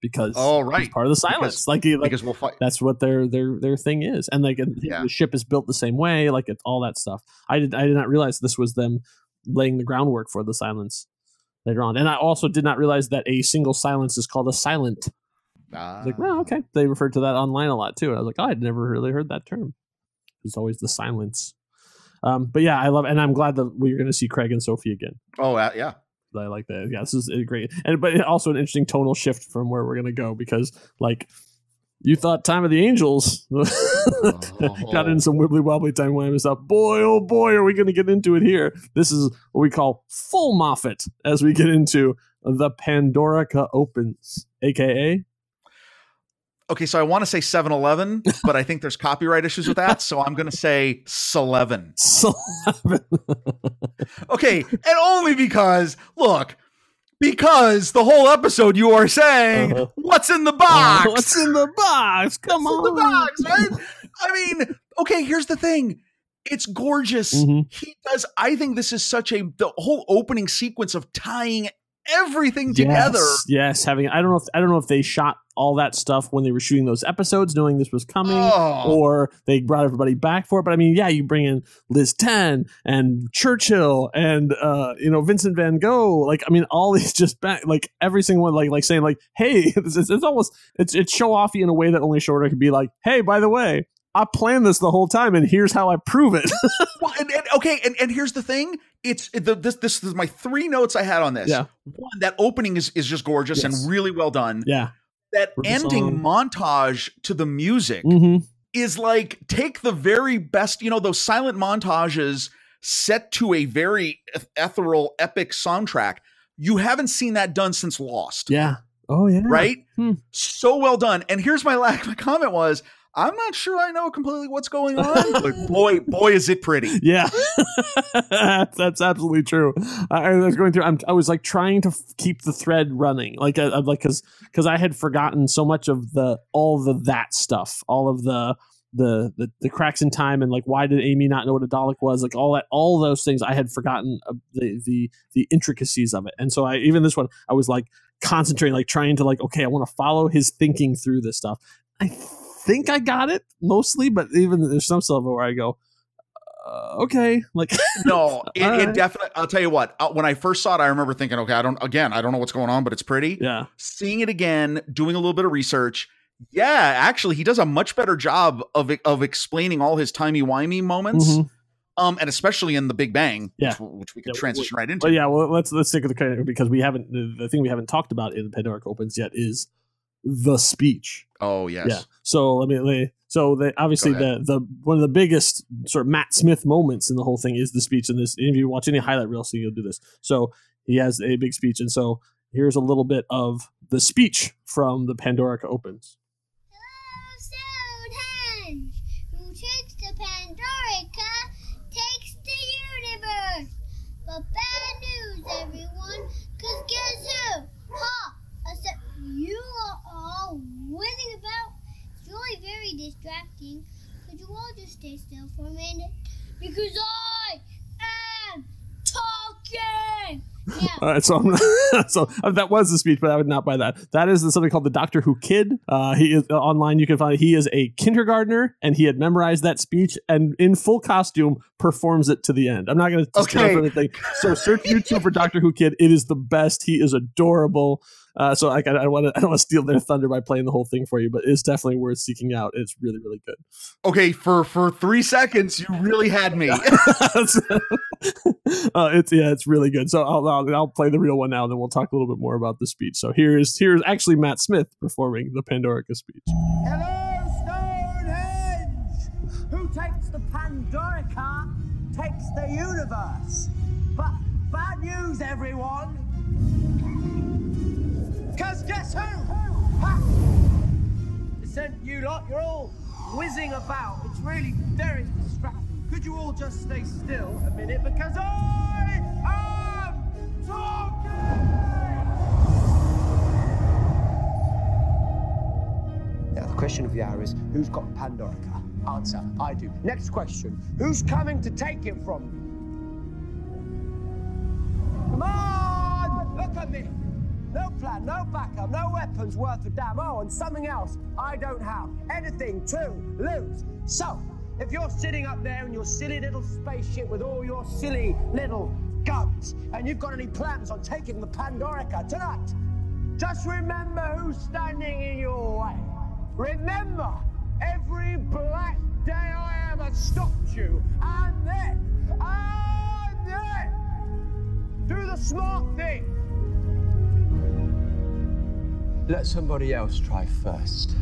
because Oh, he's right. part of the silence. Because- like, he- like because we'll fight. that's what their their their thing is, and like Yeah. the ship is built the same way, like it's all that stuff. I did I did not realize this was them laying the groundwork for the silence later on, and I also did not realize that a single silence is called a silent. I was like, well, ah. okay. They referred to that online a lot too. And I was like, oh, I'd never really heard that term. It's always the silence. Um, but yeah, I love, and I'm glad that we're going to see Craig and Sophie again. Oh, uh, yeah. I like that. Yeah, this is great, and but also an interesting tonal shift from where we're going to go because, like, you thought Time of the Angels [laughs] got in some wibbly wobbly time wimey stuff. Boy, oh boy, are we going to get into it here? This is what we call full Moffat as we get into the Pandorica Opens, aka Okay, so I want to say 7 Eleven, [laughs] but I think there's copyright issues with that. So I'm going to say Eleven. okay, and only because, look, because the whole episode you are saying, what's in the box? What's in the box? Come What's in the box, right? I mean, okay, here's the thing. It's gorgeous. Mhm. He does. I think this is such a the whole opening sequence of tying everything together. Yes, yes, having I don't know if I don't know if they shot all that stuff when they were shooting those episodes, knowing this was coming, Oh. or they brought everybody back for it. But I mean, yeah, you bring in Liz Ten and Churchill and uh, you know Vincent Van Gogh. Like, I mean, all [laughs] these just back, like every single one, like like saying like, hey, [laughs] it's, it's, it's almost it's it's show offy in a way that only Shorter could be like, hey, by the way. I planned this the whole time, and here's how I prove it. [laughs] Well, and, and okay, and, and here's the thing. It's the, this this is my three notes I had on this. Yeah. One, that opening is is just gorgeous Yes. and really well done. yeah. That ending montage to the music hmm is like take the very best, you know, those silent montages set to a very ethereal, epic soundtrack. You haven't seen that done since Lost, Yeah. Oh yeah. right? Hmm. So well done. And here's my last my comment was, I'm not sure I know completely what's going [laughs] on, but boy, boy, is it pretty. Yeah, that's, [laughs] that's absolutely true. I, I was going through. I'm, I was like trying to f- keep the thread running, like I, I'm like because because I had forgotten so much of the all the that stuff, all of the. The, the the cracks in time and like why did Amy not know what a Dalek was like all that all those things I had forgotten uh, the the the intricacies of it and so I even this one I was like concentrating like trying to like okay I want to follow his thinking through this stuff I think I got it mostly but even there's some stuff where I go uh, okay like [laughs] No, it, it right. definitely. I'll tell you what. uh, When I first saw it, I remember thinking, okay, I don't. Again, I don't know what's going on, but it's pretty. yeah Seeing it again, doing a little bit of research. Yeah, actually, he does a much better job of of explaining all his timey wimey moments. Mhm. Um, and especially in the Big Bang, Yeah. which, which we could Yeah, transition right into. But yeah, well, let's let's stick with the because we haven't the, the thing we haven't talked about in the Pandora Opens yet is the speech. Oh yes. Yeah. So let me. Let me so the, obviously the the one of the biggest sort of Matt Smith moments in the whole thing is the speech. And this, if you watch any highlight reel, so you'll do this. So he has a big speech, and so here's a little bit of the speech from the Pandorica Opens. Stonehenge, who takes the Pandorica, takes the universe. But bad news, everyone, cause guess who? Ha! Except you are all whizzing about. It's really very distracting. Could you all just stay still for a minute? Because I am talking! [laughs] Yeah. All right, so I'm, [laughs] so uh, that was the speech, but I would not buy that. That is something called the Doctor Who Kid. Uh, he is uh, online. You can find he is a kindergartner, and he had memorized that speech and in full costume performs it to the end. I'm not going to Okay. for anything. So search YouTube for Doctor Who Kid. It is the best. He is adorable. Uh, so I, I want to [laughs] I don't want to steal their thunder by playing the whole thing for you, but it's definitely worth seeking out. It's really really good. Okay, for for three seconds, you really had me. [laughs] uh, it's yeah, it's really good. So I'll, I'll I'll play the real one now, and then we'll talk a little bit more about the speech. So here's here's actually Matt Smith performing the Pandorica speech. Hello, Stonehenge! Who takes the Pandorica takes the universe. But bad news, everyone! Guess who? Ha! Listen, you lot, you're all whizzing about. It's really very distracting. Could you all just stay still a minute? Because I am talking! Now, the question of the hour is who's got Pandorica? Answer, I do. Next question who's coming to take it from you? Come on! Look at me! No plan, no backup, no weapons worth a damn. Oh, and something else I don't have. Anything to lose. So, if you're sitting up there in your silly little spaceship with all your silly little guns, and you've got any plans on taking the Pandorica tonight, just remember who's standing in your way. Remember every black day I ever stopped you, and then, and then, do the smart thing. Let somebody else try first.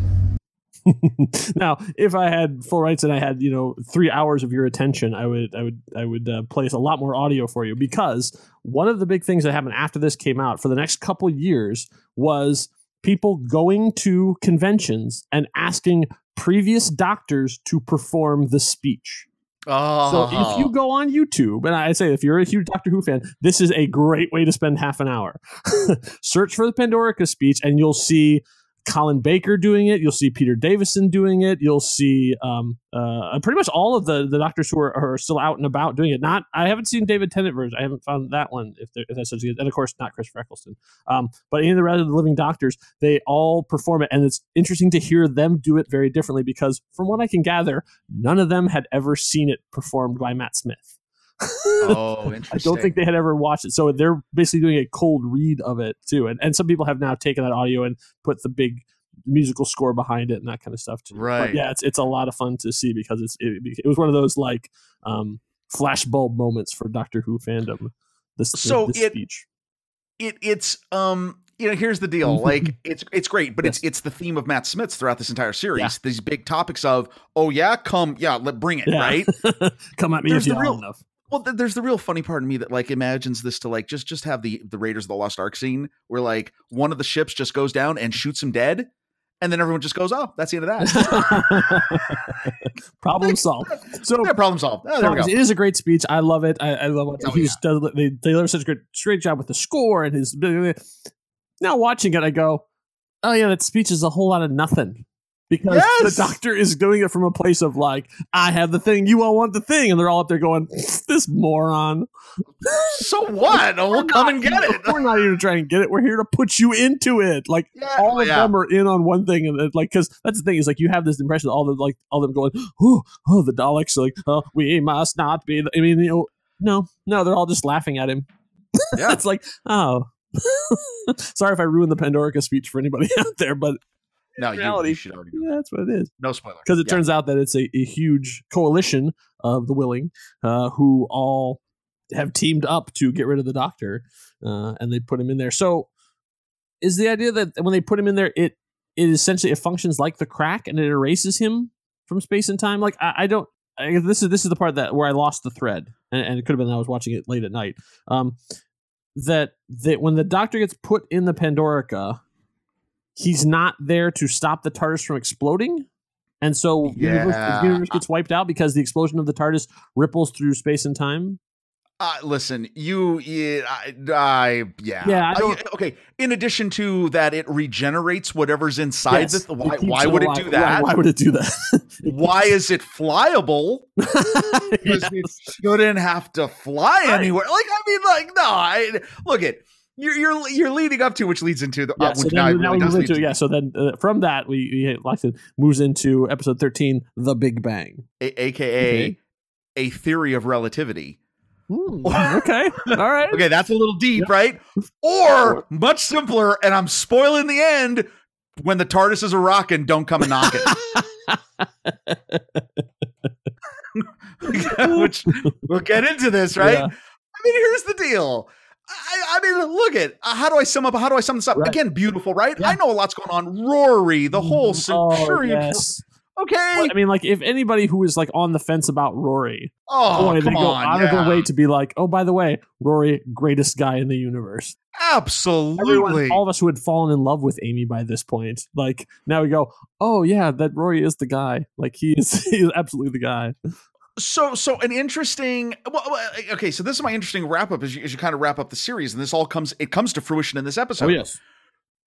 [laughs] now, if I had full rights and I had you know three hours of your attention, I would I would I would uh, place a lot more audio for you because one of the big things that happened after this came out for the next couple years was people going to conventions and asking previous doctors to perform the speech. Oh. So if oh. you go on YouTube, and I say if you're a huge Doctor Who fan, this is a great way to spend half an hour. [laughs] Search for the Pandorica speech, and you'll see Colin Baker doing it. You'll see Peter Davison doing it. You'll see um, uh, pretty much all of the, the doctors who are, are still out and about doing it. Not I haven't seen David Tennant version. I haven't found that one. If, if that's such a good, and of course not Chris Eccleston. Um, but any of the rest of the living doctors, they all perform it, and it's interesting to hear them do it very differently because from what I can gather, none of them had ever seen it performed by Matt Smith. Oh, [laughs] I don't think they had ever watched it. So they're basically doing a cold read of it too. And and some people have now taken that audio and put the big musical score behind it and that kind of stuff too. But Right. yeah, it's it's a lot of fun to see because it's it, it was one of those like um flashbulb moments for Doctor Who fandom. This So this it- speech. it it's um you know here's the deal [laughs] like it's it's great but it's it's the theme of matt smith's throughout this entire series these big topics of oh yeah come yeah let bring it Yeah. right [laughs] Come at me There's the real- enough. Well th- there's the real funny part of me that like imagines this to like just just have the the raiders of the lost ark scene where like one of the ships just goes down and shoots him dead and then everyone just goes oh that's the end of that [laughs] problem solved. [laughs] So yeah, problem solved oh, there we go It is a great speech. I love it. I, I love what Oh, he's does. They, they did such a great, great job with the score and his. Now watching it, I go, "Oh yeah, that speech is a whole lot of nothing." Because Yes! the doctor is doing it from a place of like, I have the thing, you all want the thing, and they're all up there going, "This moron." [laughs] so what we'll come and get it We're not even trying to get it. We're here to put you into it. Like Yeah, all of yeah. them are in on one thing, and it, like because that's the thing is like you have this impression that all the like all them going, oh, oh, the Daleks, like, oh, we must not be. The, I mean, you know, no, no, they're all just laughing at him. Yeah. [laughs] it's like, oh, [laughs] sorry if I ruined the Pandorica speech for anybody out there, but no you, reality- you should already yeah, that's what it is. no spoiler Because it Yeah. turns out that it's a, a huge coalition of the willing uh, who all have teamed up to get rid of the doctor uh, and they put him in there. So is the idea that when they put him in there, it it essentially it functions like the crack and it erases him from space and time? Like I, I don't. I, this is this is the part that where I lost the thread, and, and it could have been that I was watching it late at night. Um, that that when the doctor gets put in the Pandorica, he's not there to stop the TARDIS from exploding. And so Yeah. the universe gets wiped out because the explosion of the TARDIS ripples through space and time. Uh, listen, you, yeah, I, I yeah, Yeah, I don't- okay. In addition to that, it regenerates whatever's inside. Yes, the, why, why would it do that? Why, why would it do that? [laughs] Why is it flyable? [laughs] Because it shouldn't have to fly anywhere. Like, I mean, like, no. I look at you're you're you're leading up to, which leads into the. Yeah, uh, so which then, now really does move lead into to- yeah. So then uh, from that we, we like to moves into episode thirteen, the Big Bang. A- AKA a theory of relativity. Hmm, [laughs] okay, all right. Okay, that's a little deep, right? Or much simpler, and I'm spoiling the end. When the TARDIS is a rockin', don't come and knock it. [laughs] [laughs] Which we'll get into this, right? Yeah. I mean, here's the deal. I, I mean, look at uh, how do I sum up? How do I sum this up? Right. Again, beautiful, right? I know a lot's going on. Rory, the whole Oh, yes. [laughs] Okay. Well, I mean, like if anybody who is like on the fence about Rory, Oh, boy, they go on, out of yeah. their way to be like, oh, by the way, Rory, greatest guy in the universe. Absolutely. Everyone, all of us who had fallen in love with Amy by this point, like now we go, oh yeah, that Rory is the guy. Like he is, [laughs] he is absolutely the guy. So so an interesting well, okay so this is my interesting wrap up as you, as you kind of wrap up the series and this all comes it comes to fruition in this episode Oh yes,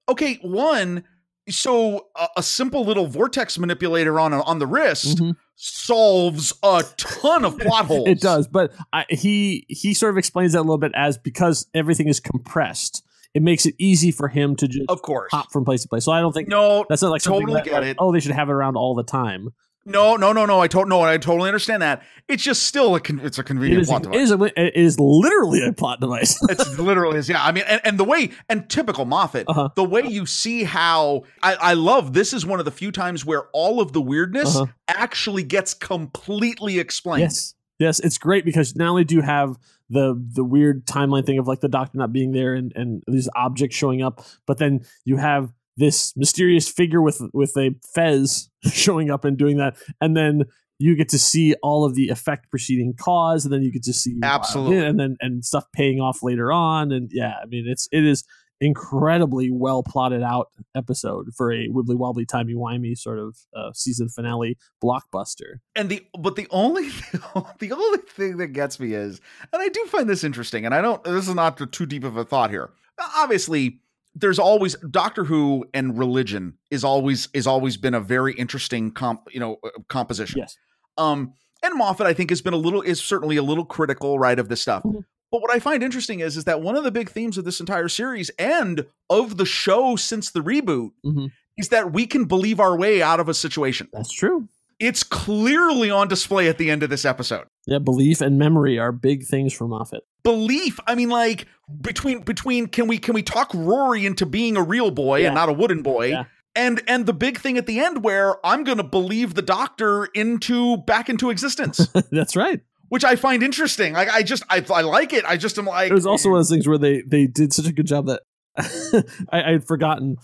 okay one so a, a simple little vortex manipulator on on the wrist solves a ton of plot [laughs] holes Mm-hmm. it does. But I, he he sort of explains that a little bit as because everything is compressed. it makes it easy for him to just of course hop from place to place. So I don't think no, that's not like something totally that, get like, it. Oh, they should have it around all the time. No, no, no, no. I told no, I totally understand that. It's just still a con- it's a It convenient is, plot device. is, a- it is literally a plot device. [laughs] it's literally is yeah i mean and, and the way and typical moffat Uh-huh. the way you see how I, I love this is one of the few times where all of the weirdness Uh-huh. actually gets completely explained Yes, yes, it's great because not only do you have the the weird timeline thing of like the doctor not being there and and these objects showing up, but then you have this mysterious figure with with a fez [laughs] showing up and doing that, and then you get to see all of the effect preceding cause, and then you get to see Absolutely. and then and stuff paying off later on, and yeah, I mean it's it is incredibly well plotted out episode for a wibbly wobbly timey wimey sort of uh, season finale blockbuster. and the but the only [laughs] the only thing that gets me is and i do find this interesting and i don't this is not too deep of a thought here obviously there's always doctor who and religion is always is always been a very interesting comp you know uh, composition Yes. um and moffat i think has been a little is certainly a little critical right of this stuff but what i find interesting is is that one of the big themes of this entire series and of the show since the reboot Mhm. is that we can believe our way out of a situation That's true. it's clearly on display at the end of this episode Yeah, belief and memory are big things for Moffat. Belief i mean like between between can we can we talk rory into being a real boy Yeah. and not a wooden boy Yeah. and and the big thing at the end where i'm gonna believe the doctor into back into existence [laughs] That's right. which i find interesting like i just i, I like it i just am like It was also one of those things where they they did such a good job that [laughs] I, I had forgotten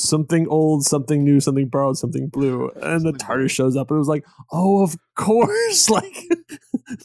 something old, something new, something borrowed, something blue, and the TARDIS shows up, and it was like, oh, of course, [laughs] like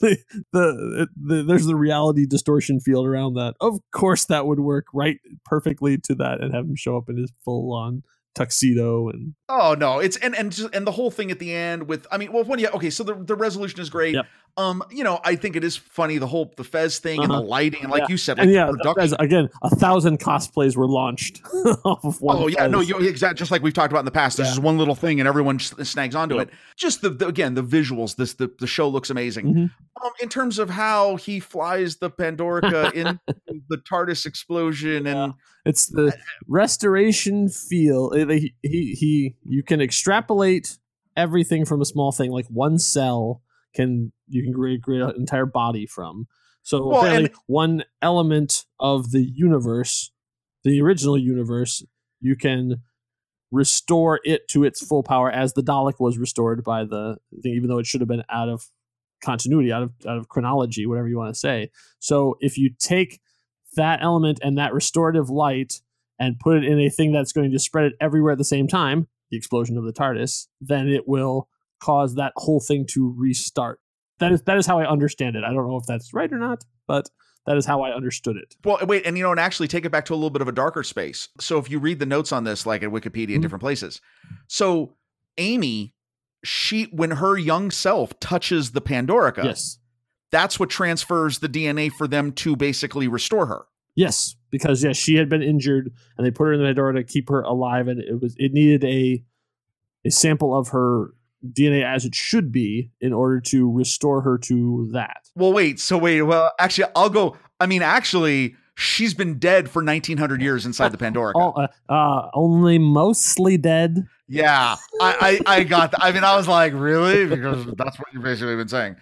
the, the the there's the reality distortion field around that. Of course, that would work right perfectly to that, and have him show up in his full on tuxedo and Oh no, it's and and just, and the whole thing at the end with I mean, well, when yeah, okay, so the the resolution is great. Yep. Um, you know, I think it is funny the whole the Fez thing and the Uh-huh. lighting and like Yeah. you said, like and yeah, the production. again, a thousand cosplays were launched [laughs] off of one. Oh yeah, no, you exactly just like we've talked about in the past. There's Yeah. just one little thing and everyone snags onto Yep. it. Just the, the again the visuals. This the the show looks amazing. Mhm. Um, in terms of how he flies the Pandorica [laughs] in the TARDIS explosion and It's the restoration feel. uh, He, he he you can extrapolate everything from a small thing like one cell can you can create, create an entire body from. So Well, apparently and- one element of the universe, the original universe, you can restore it to its full power as the Dalek was restored by the thing, even though it should have been out of continuity, out of out of chronology, whatever you want to say. So if you take that element and that restorative light and put it in a thing that's going to spread it everywhere at the same time, the explosion of the TARDIS, then it will cause that whole thing to restart. That is that is how I understand it. I don't know if that's right or not, but that is how I understood it. Well, wait, and you know, and actually take it back to a little bit of a darker space. So if you read the notes on this, like at Wikipedia in Mhm. different places, so Amy, she when her young self touches the Pandorica, Yes. that's what transfers the DNA for them to basically restore her. Yes, because yes, she had been injured, and they put her in the door to keep her alive, and it was it needed a a sample of her DNA as it should be in order to restore her to that. Well, wait, so wait, well, actually, I'll go. I mean, actually, she's been dead for 1900 years inside the Pandora. [laughs] Uh, uh, only mostly dead. Yeah, I, I, I got that. I mean, I was like, really? Because that's what you've basically been saying.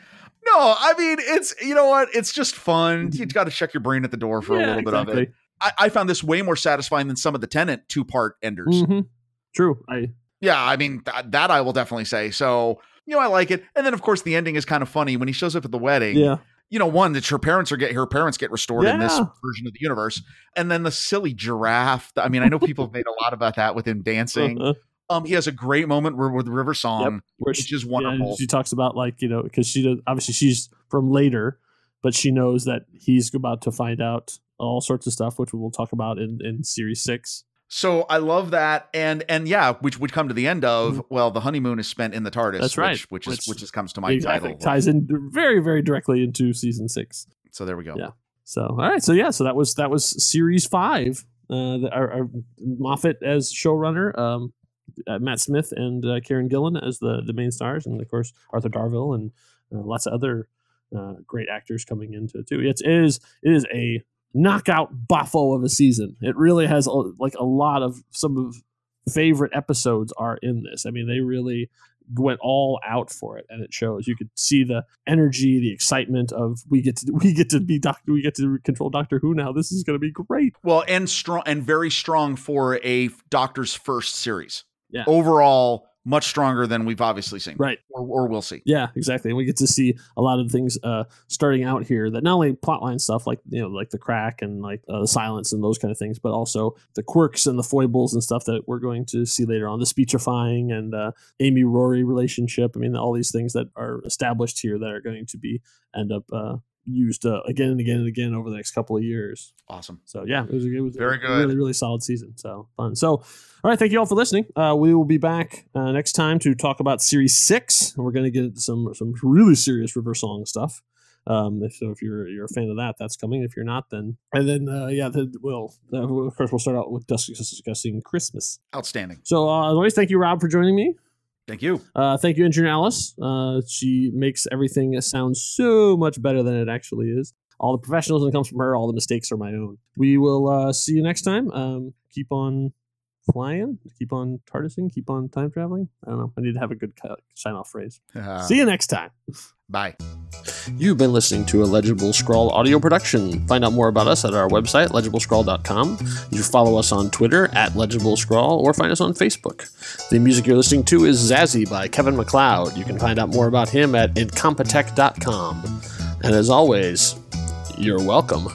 No, I mean, it's, you know what? It's just fun. You've got to check your brain at the door for a Yeah, little bit of it. I, I found this way more satisfying than some of the Tennant two part enders. Mhm. True. I Yeah, I mean, th- that I will definitely say. So, you know, I like it. And then, of course, the ending is kind of funny when he shows up at the wedding. yeah. You know, one that her parents are get her parents get restored in this version of the universe, and then the silly giraffe. I mean, I know people have made a lot about that with him dancing. Uh-huh. Um, he has a great moment where, with River Song, Where which she- is yeah, wonderful. she talks about like you know because she does obviously she's from later, but she knows that he's about to find out all sorts of stuff, which we will talk about in in series six. So I love that, and and yeah, which would come to the end of well, the honeymoon is spent in the TARDIS. Mm-hmm. That's right. which, which, is Which- is comes to my exactly title. ties in very very directly into season six. So there we go. Yeah. So all right, so yeah, so that was that was series five. Uh, the, our, our Moffat as showrunner, um, uh, Matt Smith and uh, Karen Gillan as the the main stars, and of course Arthur Darvill and uh, lots of other uh, great actors coming into it too. It's it is it is a knockout buffo of a season. It really has a, like a lot of some of favorite episodes are in this. I mean, they really went all out for it, and it shows. You could see the energy, the excitement of we get to [laughs] we get to be doctor, we get to control Doctor Who now. This is going to be great. Well, and strong and very strong for a Doctor's first series. Yeah. Overall, much stronger than we've obviously seen. Right. Or, or we'll see. Yeah, exactly. And we get to see a lot of things uh, starting out here that not only plotline stuff like you know like the crack and like uh, the silence and those kind of things, but also the quirks and the foibles and stuff that we're going to see later on. The speechifying and uh, Amy Rory relationship. I mean, all these things that are established here that are going to be end up uh, used uh, again and again and again over the next couple of years. Awesome. So yeah, it was, it was Very a good. really really solid season. So fun. So all right, thank you all for listening. Uh, we will be back uh, next time to talk about series six, we're going to get some some really serious River Song stuff. Um, if so, if you're you're a fan of that, that's coming. If you're not, then and then uh, yeah, then we'll uh, of course we'll start out with dis- discussing Christmas. Outstanding. So uh, as always, thank you, Rob, for joining me. Thank you. Uh, thank you, Engineer Alice. Uh, she makes everything sound so much better than it actually is. All the professionalism comes from her. All the mistakes are my own. We will uh, see you next time. Um, keep on flying. Keep on TARDISing. Keep on time traveling. I don't know. I need to have a good sign off phrase. Ah. see you next time. Bye. You've been listening to a Legible Scrawl audio production. Find out more about us at our website, legiblescrawl.com. You can follow us on Twitter at Legible Scrawl or find us on Facebook. The music you're listening to is Zazzy by Kevin MacLeod. You can find out more about him at incompetech.com. And as always, you're welcome.